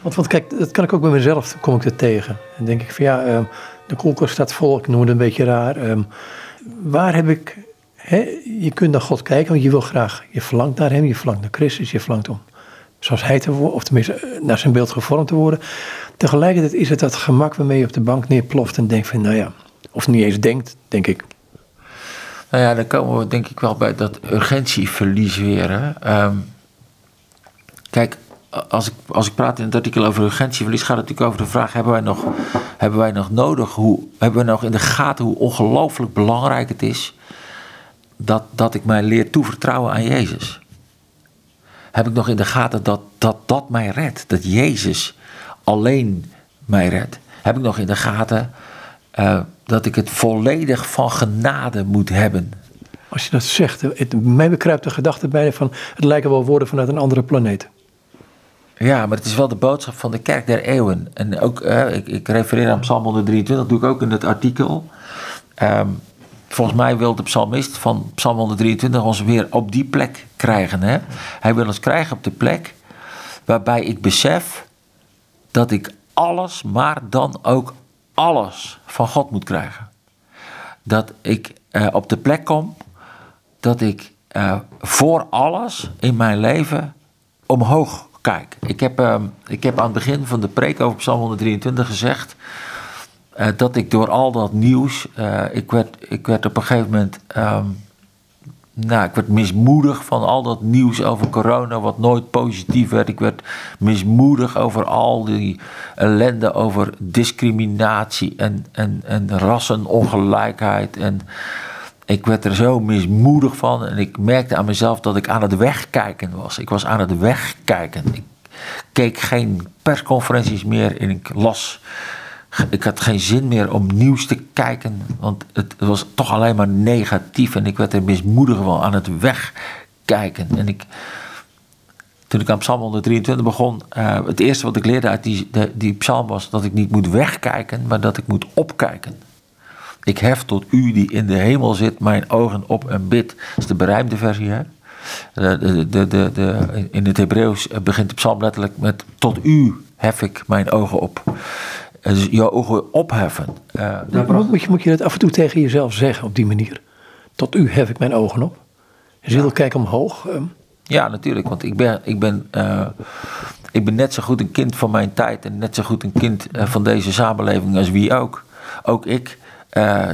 Want, want kijk, dat kan ik ook bij mezelf, kom ik er tegen. En denk ik van ja, um, de koelkast staat vol, ik noem het een beetje raar. Um, waar heb ik, je kunt naar God kijken, want je wil graag, je verlangt naar hem, je verlangt naar Christus, je verlangt om zoals hij te worden, of tenminste eh, naar zijn beeld gevormd te worden. Tegelijkertijd is het dat gemak waarmee je op de bank neerploft en denkt van, nou ja, of niet eens denkt, denk ik. Nou ja, dan komen we denk ik wel bij dat urgentieverlies weer. Hè? Um, kijk, als ik, als ik praat in het artikel over urgentieverlies, gaat het natuurlijk over de vraag: hebben wij nog, hebben wij nog nodig, hoe, hebben we nog in de gaten hoe ongelooflijk belangrijk het is dat, dat ik mij leer toevertrouwen aan Jezus? Heb ik nog in de gaten dat dat, dat mij redt. Dat Jezus alleen mij redt. Heb ik nog in de gaten uh, dat ik het volledig van genade moet hebben. Als je dat zegt, het, mij bekruipt de gedachte bij van het lijken wel woorden vanuit een andere planeet. Ja, maar het is wel de boodschap van de kerk der eeuwen. En ook, uh, ik, ik, refereer aan Psalm 123, dat doe ik ook in het artikel. Um, Volgens mij wil de psalmist van Psalm 123 ons weer op die plek krijgen. Hè? Hij wil ons krijgen op de plek waarbij ik besef dat ik alles, maar dan ook alles van God moet krijgen. Dat ik uh, op de plek kom dat ik uh, voor alles in mijn leven omhoog kijk. Ik heb, uh, ik heb aan het begin van de preek over Psalm 123 gezegd uh, dat ik door al dat nieuws, uh, ik, werd, ik werd op een gegeven moment um, nou, ik werd mismoedig van al dat nieuws over corona, wat nooit positief werd. Ik werd mismoedig over al die ellende over discriminatie en, en, en rassenongelijkheid. En ik werd er zo mismoedig van en ik merkte aan mezelf dat ik aan het wegkijken was. Ik was aan het wegkijken. Ik keek geen persconferenties meer en ik las ik had geen zin meer om nieuws te kijken, want het was toch alleen maar negatief en ik werd er mismoedig van aan het wegkijken. En ik, toen ik aan Psalm 123 begon, uh, het eerste wat ik leerde uit die, die psalm was dat ik niet moet wegkijken, maar dat ik moet opkijken. Ik hef tot u die in de hemel zit mijn ogen op en bid. Dat is de berijmde versie? De, de, de, de, in het Hebreeuws begint de psalm letterlijk met tot u hef ik mijn ogen op. Dus je ogen opheffen. Uh, moet, je, moet je dat af en toe tegen jezelf zeggen op die manier? Tot u hef ik mijn ogen op. Ziel, kijk omhoog. Um. Ja, natuurlijk. Want ik ben, ik, ben, uh, ik ben net zo goed een kind van mijn tijd en net zo goed een kind uh, van deze samenleving als wie ook. Ook ik uh,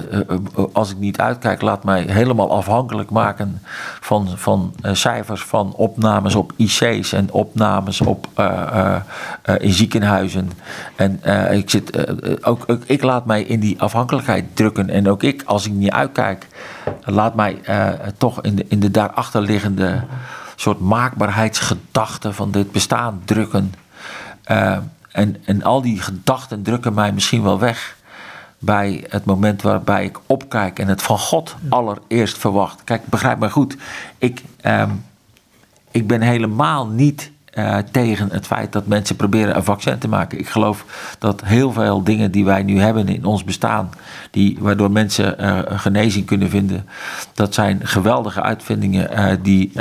als ik niet uitkijk, laat mij helemaal afhankelijk maken van, van cijfers van opnames op IC's en opnames op, in ziekenhuizen. En ik, zit, ook, ik laat mij in die afhankelijkheid drukken. En ook ik, als ik niet uitkijk, laat mij toch in de, in de daarachter liggende soort maakbaarheidsgedachte van dit bestaan drukken. en, en al die gedachten drukken mij misschien wel weg bij het moment waarbij ik opkijk en het van God allereerst verwacht. Kijk, begrijp me goed. Ik, ehm, ik ben helemaal niet uh, tegen het feit dat mensen proberen een vaccin te maken. Ik geloof dat heel veel dingen die wij nu hebben in ons bestaan, die, waardoor mensen uh, genezing kunnen vinden, dat zijn geweldige uitvindingen uh, die,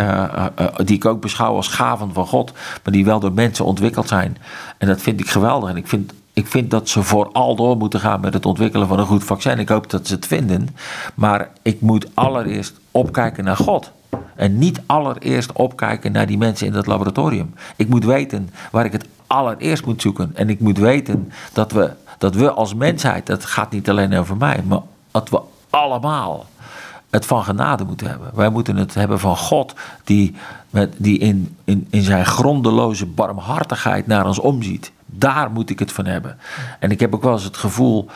die ik ook beschouw als gaven van God, maar die wel door mensen ontwikkeld zijn. En dat vind ik geweldig. En ik vind ik vind dat ze vooral door moeten gaan met het ontwikkelen van een goed vaccin. Ik hoop dat ze het vinden. Maar ik moet allereerst opkijken naar God. En niet allereerst opkijken naar die mensen in het laboratorium. Ik moet weten waar ik het allereerst moet zoeken. En ik moet weten dat we, dat we als mensheid, dat gaat niet alleen over mij, maar dat we allemaal het van genade moeten hebben. Wij moeten het hebben van God, die, die in, in, in zijn grondeloze barmhartigheid naar ons omziet. Daar moet ik het van hebben. En ik heb ook wel eens het gevoel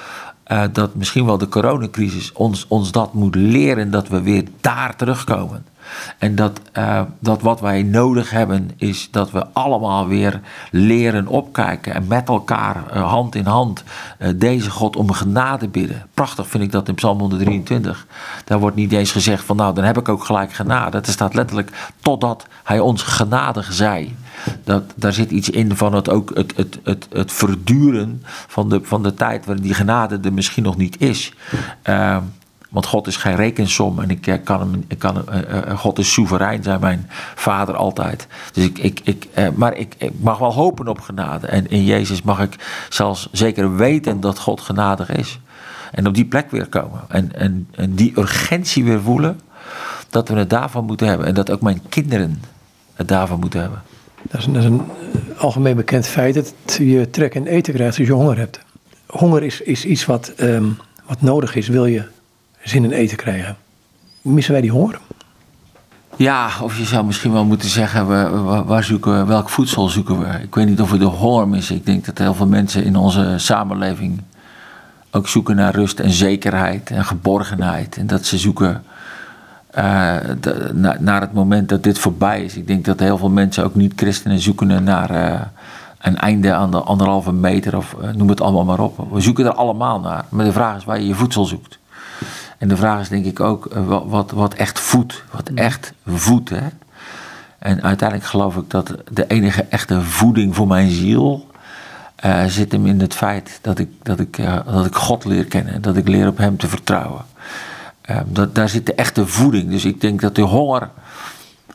uh, dat misschien wel de coronacrisis ons, ons dat moet leren dat we weer daar terugkomen. En dat, uh, dat wat wij nodig hebben is dat we allemaal weer leren opkijken en met elkaar uh, hand in hand deze God om genade bidden. Prachtig vind ik dat in Psalm 123. Daar wordt niet eens gezegd van nou dan heb ik ook gelijk genade. Er staat letterlijk totdat hij ons genadig zij. Dat, daar zit iets in van het, ook het, het, het, het verduren van de, van de tijd waarin die genade er misschien nog niet is. Uh, want God is geen rekensom en ik kan hem, ik kan, uh, God is soeverein, zei mijn vader altijd. Dus ik, ik, ik, maar ik, ik, mag wel hopen op genade. En in Jezus mag ik zelfs zeker weten dat God genadig is. En op die plek weer komen. En, en, en die urgentie weer voelen, dat we het daarvan moeten hebben. En dat ook mijn kinderen het daarvan moeten hebben. Dat is, een algemeen bekend feit dat je trek en eten krijgt als je honger hebt. Honger is, is iets wat, um, wat nodig is, wil je zin in eten krijgen. Missen wij die honger? Ja, of je zou misschien wel moeten zeggen, waar zoeken we, welk voedsel zoeken we? Ik weet niet of we de honger missen. Ik denk dat heel veel mensen in onze samenleving ook zoeken naar rust en zekerheid en geborgenheid. En dat ze zoeken uh, de, na, naar het moment dat dit voorbij is. Ik denk dat heel veel mensen, ook niet-christenen, zoeken naar uh, een einde aan de anderhalve meter of uh, noem het allemaal maar op. We zoeken er allemaal naar. Maar de vraag is waar je je voedsel zoekt. En de vraag is denk ik ook uh, wat, wat echt voedt. Wat echt voedt. Hè? En uiteindelijk geloof ik dat de enige echte voeding voor mijn ziel zit hem in het feit dat ik, dat, ik, dat ik God leer kennen. Dat ik leer op Hem te vertrouwen. Dat, daar zit de echte voeding. Dus ik denk dat de honger,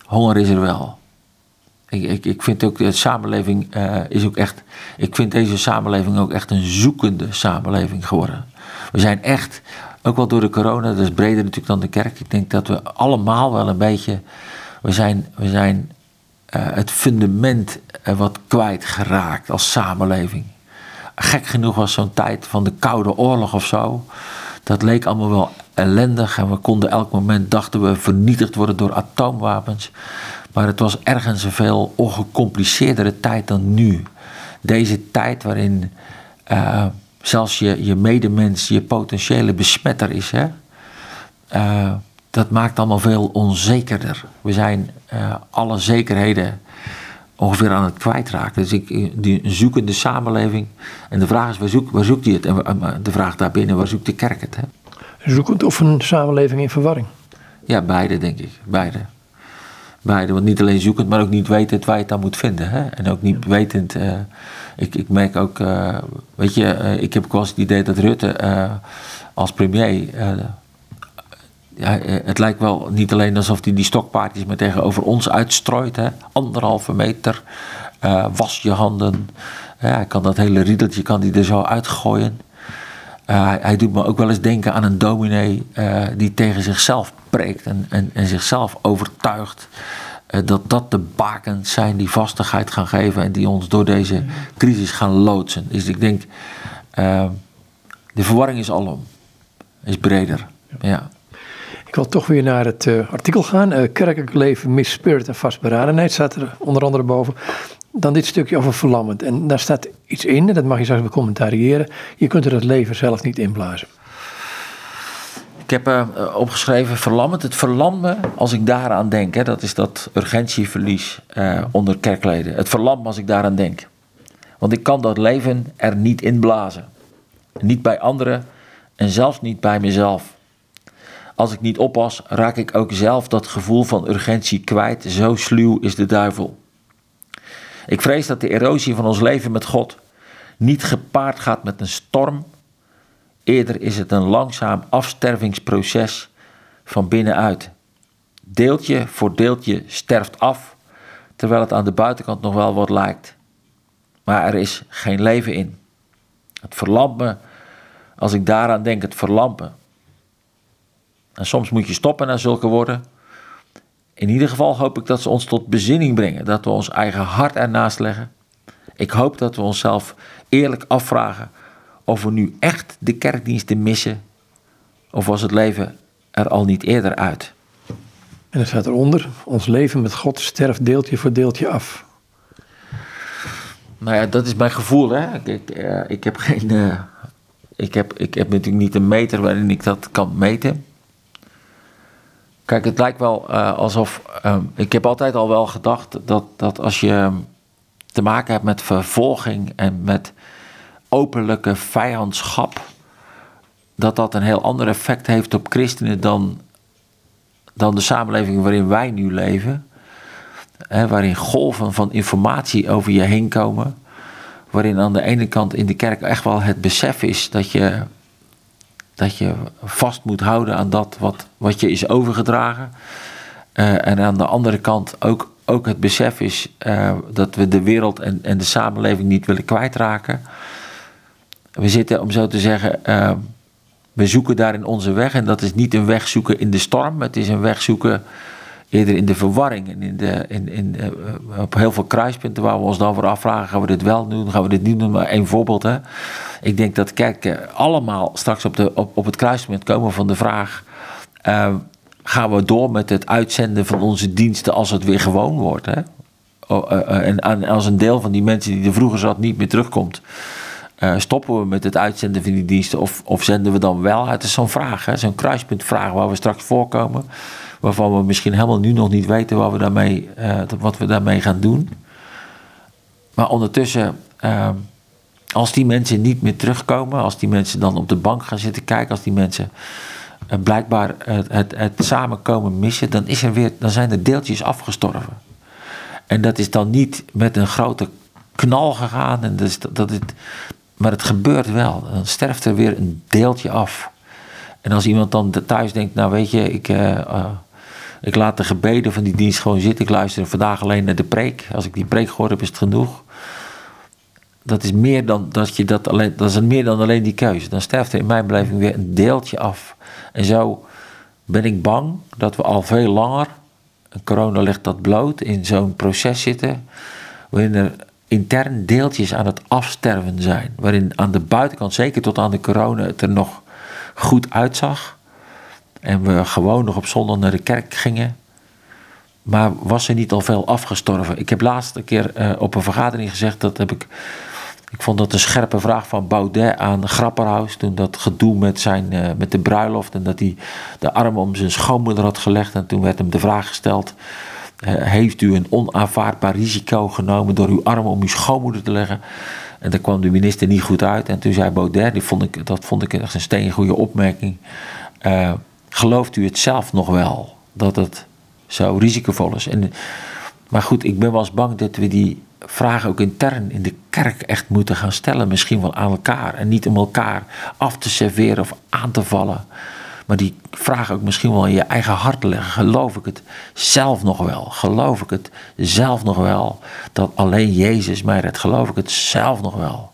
honger is er wel. Ik, ik, ik vind ook de samenleving is ook echt. Ik vind deze samenleving ook echt een zoekende samenleving geworden. We zijn echt ook wel door de corona, dat is breder natuurlijk dan de kerk. Ik denk dat we allemaal wel een beetje. We zijn, we zijn uh, het fundament wat kwijtgeraakt als samenleving. Gek genoeg was zo'n tijd van de Koude Oorlog of zo. Dat leek allemaal wel ellendig en we konden elk moment, dachten we, vernietigd worden door atoomwapens. Maar het was ergens een veel ongecompliceerdere tijd dan nu. Deze tijd waarin uh, zelfs je, je medemens je potentiële besmetter is. Hè? Uh, dat maakt allemaal veel onzekerder. We zijn uh, alle zekerheden ongeveer aan het kwijtraken. Dus ik, die zoekende samenleving. En de vraag is, waar, zoek, waar zoekt hij het? En de vraag daarbinnen, waar zoekt de kerk het? Hè? Zoekend of een samenleving in verwarring? Ja, beide denk ik. Beide. Beide. Want niet alleen zoekend, maar ook niet wetend waar je het aan moet vinden. Hè? En ook niet wetend... Uh, ik, ik merk ook... Uh, weet je, uh, ik heb ook wel eens het idee dat Rutte als premier ja, eh, het lijkt wel niet alleen alsof hij die stokpaardjes maar tegenover ons uitstrooit. Hè? Anderhalve meter, uh, was je handen. Ja, hij kan dat hele riedeltje kan die er zo uitgooien. Uh, hij doet me ook wel eens denken aan een dominee uh, die tegen zichzelf preekt en, en, en zichzelf overtuigt dat dat de bakens zijn die vastigheid gaan geven en die ons door deze crisis gaan loodsen. Dus ik denk, de verwarring is alom, is breder. ja. Ik wil toch weer naar het uh, artikel gaan. Uh, kerkelijk leven, mis spirit en vastberadenheid staat er onder andere boven. Dan dit stukje over verlammend. En daar staat iets in, en dat mag je straks becommentariëren. Je kunt er het leven zelf niet inblazen. Ik heb uh, opgeschreven verlammend. Het verlammen, als ik daaraan denk, hè, dat is dat urgentieverlies onder kerkleden. Het verlammen als ik daaraan denk. Want ik kan dat leven er niet inblazen. Niet bij anderen en zelfs niet bij mezelf. Als ik niet oppas, raak ik ook zelf dat gevoel van urgentie kwijt. Zo sluw is de duivel. Ik vrees dat de erosie van ons leven met God niet gepaard gaat met een storm. Eerder is het een langzaam afstervingsproces van binnenuit. Deeltje voor deeltje sterft af, terwijl het aan de buitenkant nog wel wat lijkt. Maar er is geen leven in. Het verlampen, als ik daaraan denk, het verlampen. En soms moet je stoppen naar zulke woorden. In ieder geval hoop ik dat ze ons tot bezinning brengen, dat we ons eigen hart ernaast leggen. Ik hoop dat we onszelf eerlijk afvragen of we nu echt de kerkdiensten missen, of was het leven er al niet eerder uit. En er staat eronder: ons leven met God sterft deeltje voor deeltje af. Nou ja, dat is mijn gevoel. Hè? Ik, ik, uh, ik heb geen. Uh, ik, heb, ik heb natuurlijk niet een meter waarin ik dat kan meten. Kijk, het lijkt wel uh, alsof. Uh, ik heb altijd al wel gedacht dat, dat als je te maken hebt met vervolging en met openlijke vijandschap, dat dat een heel ander effect heeft op christenen dan, dan de samenleving waarin wij nu leven. Hè, waarin golven van informatie over je heen komen. Waarin aan de ene kant in de kerk echt wel het besef is dat je dat je vast moet houden aan dat wat, wat je is overgedragen. Uh, en aan de andere kant ook, ook het besef is uh, dat we de wereld en, en de samenleving niet willen kwijtraken. We zitten, om zo te zeggen, uh, we zoeken daarin onze weg. En dat is niet een weg zoeken in de storm, het is een weg zoeken eerder in de verwarring. In de, in, in, op heel veel kruispunten waar we ons dan voor afvragen: gaan we dit wel doen, gaan we dit niet doen? Maar één voorbeeld. Hè. Ik denk dat kerken allemaal straks op, de, op, op het kruispunt komen van de vraag: uh, gaan we door met het uitzenden van onze diensten als het weer gewoon wordt? Hè? En als een deel van die mensen die er vroeger zat niet meer terugkomt. Stoppen we met het uitzenden van die diensten of, of zenden we dan wel? Het is zo'n vraag, zo'n kruispuntvraag waar we straks voorkomen. Waarvan we misschien helemaal nu nog niet weten wat we daarmee, wat we daarmee gaan doen. Maar ondertussen ehm, als die mensen niet meer terugkomen, als die mensen dan op de bank gaan zitten kijken, als die mensen uh, blijkbaar het, het, het, samenkomen missen, dan, is er weer, dan zijn er deeltjes afgestorven. En dat is dan niet met een grote knal gegaan, en dus dat, dat het, maar het gebeurt wel. Dan sterft er weer een deeltje af. En als iemand dan thuis denkt, nou weet je, ik, uh, ik laat de gebeden van die dienst gewoon zitten. Ik luister vandaag alleen naar de preek. Als ik die preek gehoord heb, is het genoeg dat is meer dan dat je dat alleen, dat is meer dan alleen die keuze. Dan sterft er in mijn beleving weer een deeltje af. En zo ben ik bang dat we al veel langer, corona legt dat bloot, in zo'n proces zitten. waarin er intern deeltjes aan het afsterven zijn. Waarin aan de buitenkant, zeker tot aan de corona, het er nog goed uitzag. En we gewoon nog op zondag naar de kerk gingen. Maar was er niet al veel afgestorven? Ik heb laatst een keer eh, op een vergadering gezegd, dat heb ik. Ik vond dat een scherpe vraag van Baudet aan Grapperhaus. Toen dat gedoe met, zijn, eh, met de bruiloft. En dat hij de arm om zijn schoonmoeder had gelegd. En toen werd hem de vraag gesteld. eh, heeft u een onaanvaardbaar risico genomen door uw arm om uw schoonmoeder te leggen? En daar kwam de minister niet goed uit. En toen zei Baudet, die vond ik, dat vond ik echt een steengoede opmerking. Gelooft u het zelf nog wel? Dat het zo risicovol is. En, maar goed, ik ben wel eens bang dat we die vragen ook intern in de kerk echt moeten gaan stellen. Misschien wel aan elkaar. En niet om elkaar af te serveren of aan te vallen. Maar die vraag ook misschien wel in je eigen hart leggen. Geloof ik het zelf nog wel? Geloof ik het zelf nog wel? Dat alleen Jezus mij redt. Geloof ik het zelf nog wel?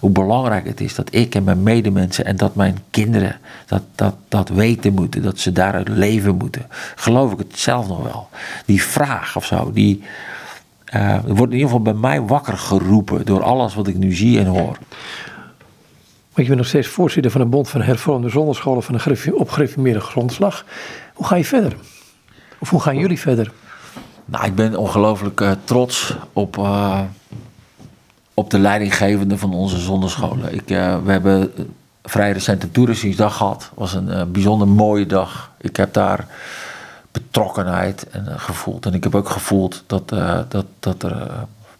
Hoe belangrijk het is dat ik en mijn medemensen en dat mijn kinderen dat, dat, dat weten moeten. Dat ze daaruit leven moeten. Geloof ik het zelf nog wel? Die vraag of zo, die eh, wordt in ieder geval bij mij wakker geroepen door alles wat ik nu zie en hoor. Want je bent nog steeds voorzitter van de Bond van Hervormde Zonderscholen van de Gereform- op gereformeerde grondslag. Hoe ga je verder? Of hoe gaan jullie verder? Nou, ik ben ongelooflijk eh, trots op, eh, op de leidinggevende van onze zonderscholen. Ik, eh, we hebben eh, vrij recent een toeristisch gehad. Het was een eh, bijzonder mooie dag. Ik heb daar betrokkenheid en, gevoeld. En ik heb ook gevoeld dat, dat, dat er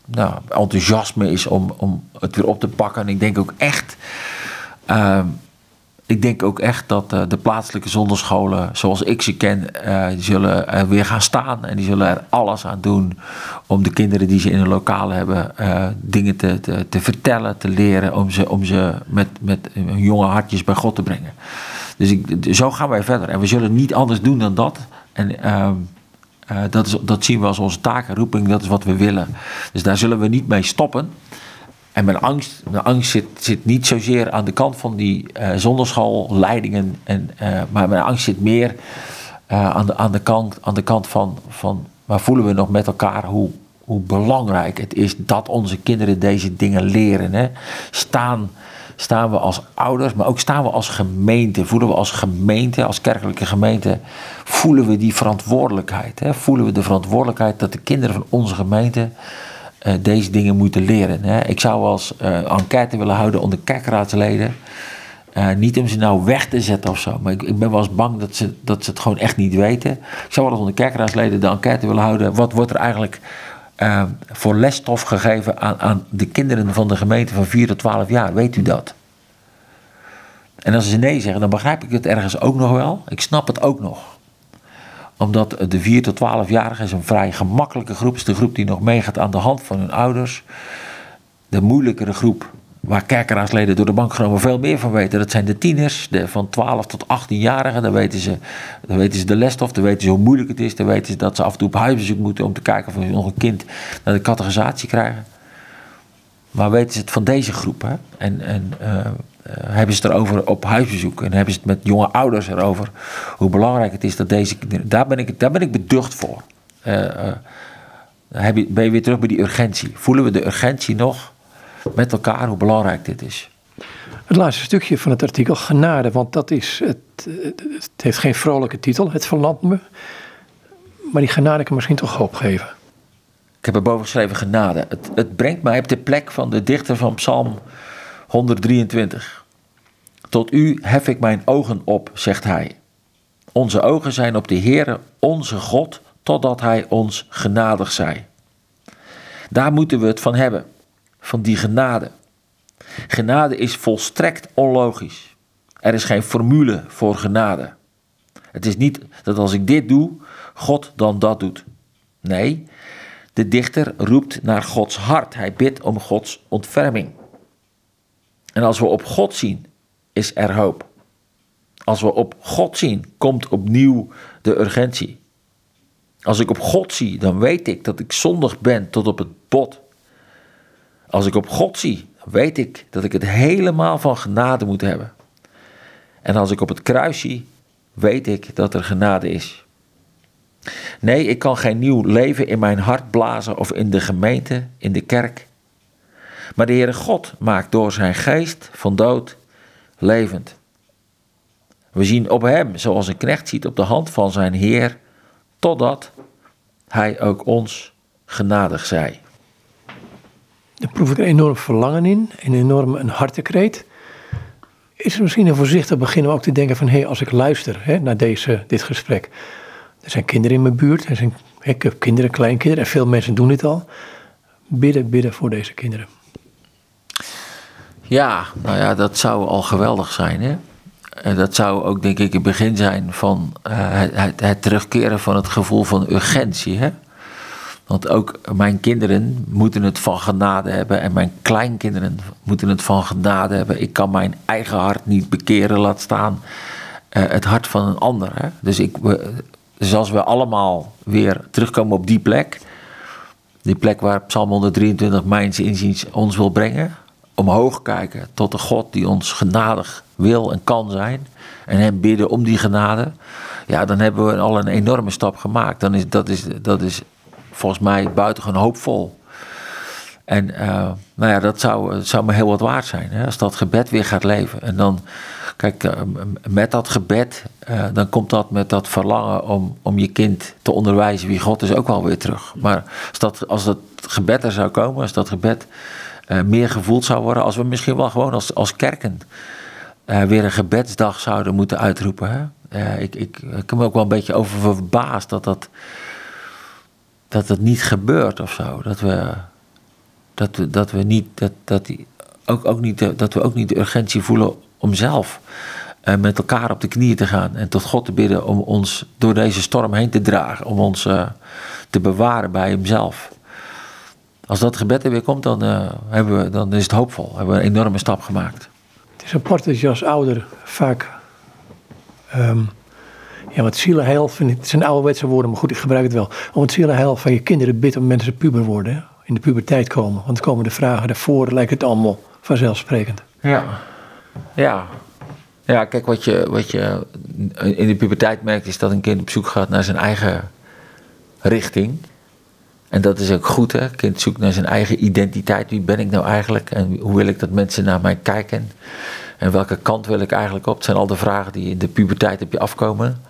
nou, enthousiasme is om, om het weer op te pakken. En ik denk ook echt... ik denk ook echt dat eh, de plaatselijke zonderscholen, zoals ik ze ken, eh, die zullen er weer gaan staan. En die zullen er alles aan doen om de kinderen die ze in hun lokaal hebben, eh, dingen te, te, te vertellen, te leren. Om ze, om ze met, met hun jonge hartjes bij God te brengen. Dus ik, zo gaan wij verder. En we zullen niet anders doen dan dat. En ehm, eh, dat, is, dat zien we als onze taak en roeping, dat is wat we willen. Dus daar zullen we niet mee stoppen. En mijn angst, mijn angst zit, niet zozeer aan de kant van die eh zonderschoolleidingen, en, eh, maar mijn angst zit meer eh, aan, de, aan de kant, aan de kant van, van, waar voelen we nog met elkaar hoe, hoe belangrijk het is dat onze kinderen deze dingen leren. Hè? Staan, staan we als ouders, maar ook staan we als gemeente, voelen we als gemeente, als kerkelijke gemeente, voelen we die verantwoordelijkheid. Hè? Voelen we de verantwoordelijkheid dat de kinderen van onze gemeente deze dingen moeten leren. Hè. Ik zou eens eh, enquête willen houden onder kerkraadsleden. Eh, niet om ze nou weg te zetten of zo. Maar ik, ik ben wel eens bang dat ze, dat ze het gewoon echt niet weten. Ik zou wel eens onder kerkraadsleden de enquête willen houden. Wat wordt er eigenlijk eh, voor lesstof gegeven aan, aan de kinderen van de gemeente van 4 tot 12 jaar? Weet u dat? En als ze nee zeggen, dan begrijp ik het ergens ook nog wel. Ik snap het ook nog omdat de 4 tot 12-jarigen is een vrij gemakkelijke groep. is de groep die nog meegaat aan de hand van hun ouders. De moeilijkere groep, waar kerkeraadsleden door de bank genomen veel meer van weten. Dat zijn de tieners, de van 12 tot 18-jarigen. Dan weten, ze, dan weten ze de lesstof, dan weten ze hoe moeilijk het is. Dan weten ze dat ze af en toe op huisbezoek moeten om te kijken of ze nog een kind naar de categorisatie krijgen. Maar weten ze het van deze groep? Hè? En, en uh, hebben ze het erover op huisbezoek en hebben ze het met jonge ouders erover hoe belangrijk het is dat deze kinderen. Daar ben ik, daar ben ik beducht voor. Uh, uh, heb je, ben je weer terug bij die urgentie? Voelen we de urgentie nog met elkaar hoe belangrijk dit is? Het laatste stukje van het artikel, genade, want dat is, het, het heeft geen vrolijke titel, het verlamt me. Maar die genade kan misschien toch hoop geven. Ik heb erboven geschreven genade. Het, het brengt mij op de plek van de dichter van Psalm 123. Tot u hef ik mijn ogen op, zegt hij. Onze ogen zijn op de Heere, onze God, totdat hij ons genadig zij. Daar moeten we het van hebben, van die genade. Genade is volstrekt onlogisch. Er is geen formule voor genade. Het is niet dat als ik dit doe, God dan dat doet. Nee, de dichter roept naar Gods hart. Hij bidt om Gods ontferming. En als we op God zien, is er hoop. Als we op God zien, komt opnieuw de urgentie. Als ik op God zie, dan weet ik dat ik zondig ben tot op het bot. Als ik op God zie, dan weet ik dat ik het helemaal van genade moet hebben. En als ik op het kruis zie, weet ik dat er genade is. Nee, ik kan geen nieuw leven in mijn hart blazen of in de gemeente, in de kerk. Maar de Heere God maakt door zijn geest van dood levend. We zien op hem, zoals een knecht ziet op de hand van zijn Heer, totdat hij ook ons genadig zij. Daar proef ik een enorm verlangen in, een enorme een hartekreet. Is het misschien een voorzichtig begin om ook te denken van... hé, hey, als ik luister hè, naar deze, dit gesprek... er zijn kinderen in mijn buurt, er zijn, ik heb kinderen, kleinkinderen... en veel mensen doen dit al. Bidden, bidden voor deze kinderen. Ja, nou ja, dat zou al geweldig zijn, hè? En dat zou ook, denk ik, het begin zijn van uh, het, terugkeren van het gevoel van urgentie. Hè? Want ook mijn kinderen moeten het van genade hebben en mijn kleinkinderen moeten het van genade hebben. Ik kan mijn eigen hart niet bekeren, laat staan uh, het hart van een ander. Hè? Dus, ik, we, dus als we allemaal weer terugkomen op die plek, die plek waar Psalm 123 mijns inziens ons wil brengen, omhoog kijken tot de God die ons genadig wil en kan zijn. En hem bidden om die genade. Ja, dan hebben we al een enorme stap gemaakt. Dan is, dat, is, dat is volgens mij buitengewoon hoopvol. En uh, nou ja, dat zou, zou me heel wat waard zijn. Hè, als dat gebed weer gaat leven. En dan, kijk, uh, met dat gebed, uh, dan komt dat met dat verlangen om, om je kind te onderwijzen wie God is ook wel weer terug. Maar als dat, als dat gebed er zou komen, als dat gebed meer gevoeld zou worden, als we misschien wel gewoon als, als kerken weer een gebedsdag zouden moeten uitroepen. Hè? ik, ik, ik heb me ook wel een beetje over verbaasd dat dat dat het niet gebeurt of zo. Dat we, dat we, dat we niet, dat, dat die, ook, ook niet, dat we ook niet de urgentie voelen om zelf met elkaar op de knieën te gaan en tot God te bidden om ons door deze storm heen te dragen, om ons te bewaren bij Hemzelf. Als dat gebed er weer komt, dan, uh, hebben we, dan is het hoopvol. Hebben we een enorme stap gemaakt. Het is apart dat je als ouder vaak um, ja, wat zielenheil, vind ik, het zijn ouderwetse woorden, maar goed, ik gebruik het wel. Om het zielenheil van je kinderen bidt om mensen puber worden, in de puberteit komen. Want komen de vragen daarvoor, lijkt het allemaal vanzelfsprekend. Ja, ja. Ja, kijk, wat je, wat je in de puberteit merkt, is dat een kind op zoek gaat naar zijn eigen richting. En dat is ook goed, hè? Kind zoekt naar zijn eigen identiteit. Wie ben ik nou eigenlijk? En hoe wil ik dat mensen naar mij kijken? En welke kant wil ik eigenlijk op? Het zijn al de vragen die in de puberteit op je afkomen.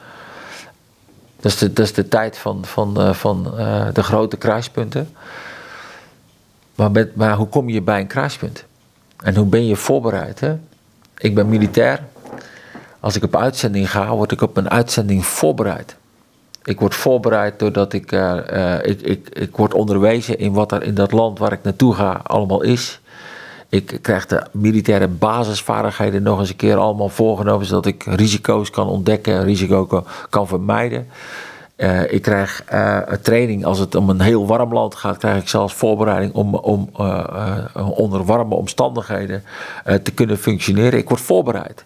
Dat is de, dat is de tijd van, van, uh, van uh, de grote kruispunten. Maar, met, maar hoe kom je bij een kruispunt? En hoe ben je voorbereid? Hè? Ik ben militair. Als ik op uitzending ga, word ik op een uitzending voorbereid. Ik word voorbereid doordat ik, uh, ik, ik, ik word onderwezen in wat er in dat land waar ik naartoe ga allemaal is. Ik krijg de militaire basisvaardigheden nog eens een keer allemaal voorgenomen, zodat ik risico's kan ontdekken, risico kan, vermijden. Uh, ik krijg uh, training als het om een heel warm land gaat, krijg ik zelfs voorbereiding om, om onder warme omstandigheden te kunnen functioneren. Ik word voorbereid.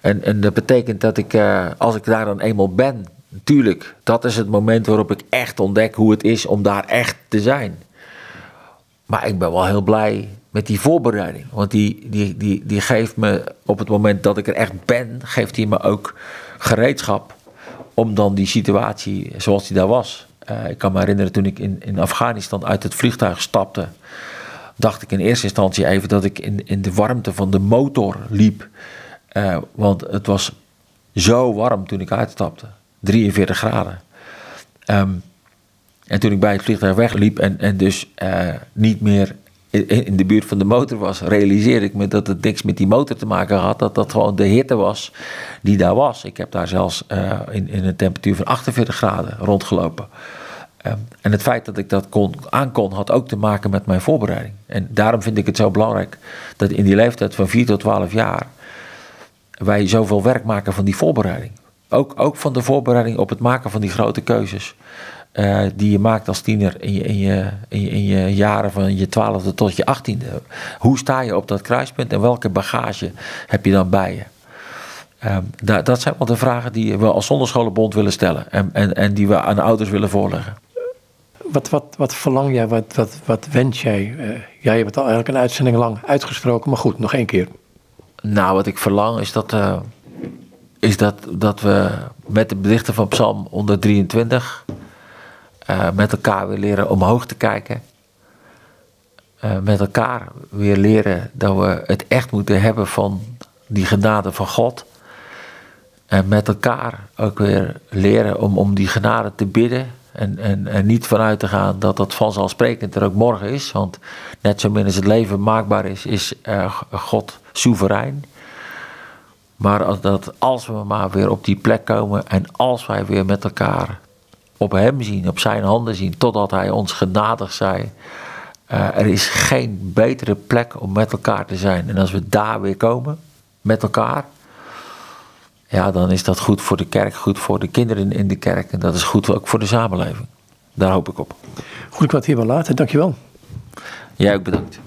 En, en dat betekent dat ik, als ik daar dan eenmaal ben, natuurlijk, dat is het moment waarop ik echt ontdek hoe het is om daar echt te zijn. Maar ik ben wel heel blij met die voorbereiding. Want die, die, die, die geeft me op het moment dat ik er echt ben, geeft hij me ook gereedschap om dan die situatie zoals die daar was. Uh, ik kan me herinneren toen ik in, in Afghanistan uit het vliegtuig stapte, dacht ik in eerste instantie even dat ik in, in de warmte van de motor liep. Uh, want het was zo warm toen ik uitstapte. 43 graden. Um, en toen ik bij het vliegtuig wegliep en, en dus uh, niet meer in de buurt van de motor was, realiseerde ik me dat het niks met die motor te maken had. Dat dat gewoon de hitte was die daar was. Ik heb daar zelfs uh, in, in een temperatuur van 48 graden rondgelopen. Um, en het feit dat ik dat kon, aankon, had ook te maken met mijn voorbereiding. En daarom vind ik het zo belangrijk dat in die leeftijd van 4 tot 12 jaar wij zoveel werk maken van die voorbereiding. Ook, ook van de voorbereiding op het maken van die grote keuzes. Uh, die je maakt als tiener in je, in, je, in, je, in je jaren van je twaalfde tot je achttiende. Hoe sta je op dat kruispunt en welke bagage heb je dan bij je? Um, dat, dat zijn wel de vragen die we als Zonderscholenbond willen stellen en, en, en die we aan de ouders willen voorleggen. Wat, wat, wat verlang jij, wat, wat, wat wens jij? Uh, jij hebt het al eigenlijk een uitzending lang uitgesproken, maar goed, nog één keer. Nou, wat ik verlang is dat, uh, is dat, dat we met de berichten van Psalm 123 uh, met elkaar weer leren omhoog te kijken. Uh, met elkaar weer leren dat we het echt moeten hebben van die genade van God. En met elkaar ook weer leren om, om die genade te bidden. En, en, niet vanuit te gaan dat dat vanzelfsprekend er ook morgen is. Want net zo min als het leven maakbaar is, is uh, God soeverein. Maar dat als we maar weer op die plek komen en als wij weer met elkaar op Hem zien, op Zijn handen zien, totdat Hij ons genadig zij. Uh, er is geen betere plek om met elkaar te zijn. En als we daar weer komen, met elkaar, ja, dan is dat goed voor de kerk, goed voor de kinderen in de kerk. En dat is goed ook voor de samenleving. Daar hoop ik op. Goed, ik wat hier wel laten. Dankjewel. Jij ook bedankt.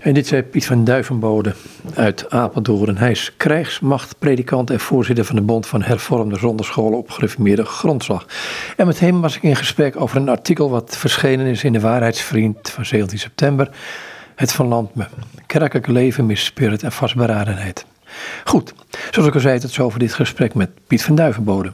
En dit zei Piet van Duivenbode uit Apeldoorn. Hij is krijgsmachtpredikant en voorzitter van de Bond van Hervormde Zonderscholen op gereformeerde grondslag. En met hem was ik in gesprek over een artikel wat verschenen is in de Waarheidsvriend van 17 september. Het van land me. Kerkelijk leven met spirit en vastberadenheid. Goed, zoals ik al zei, tot zo voor dit gesprek met Piet van Duivenbode.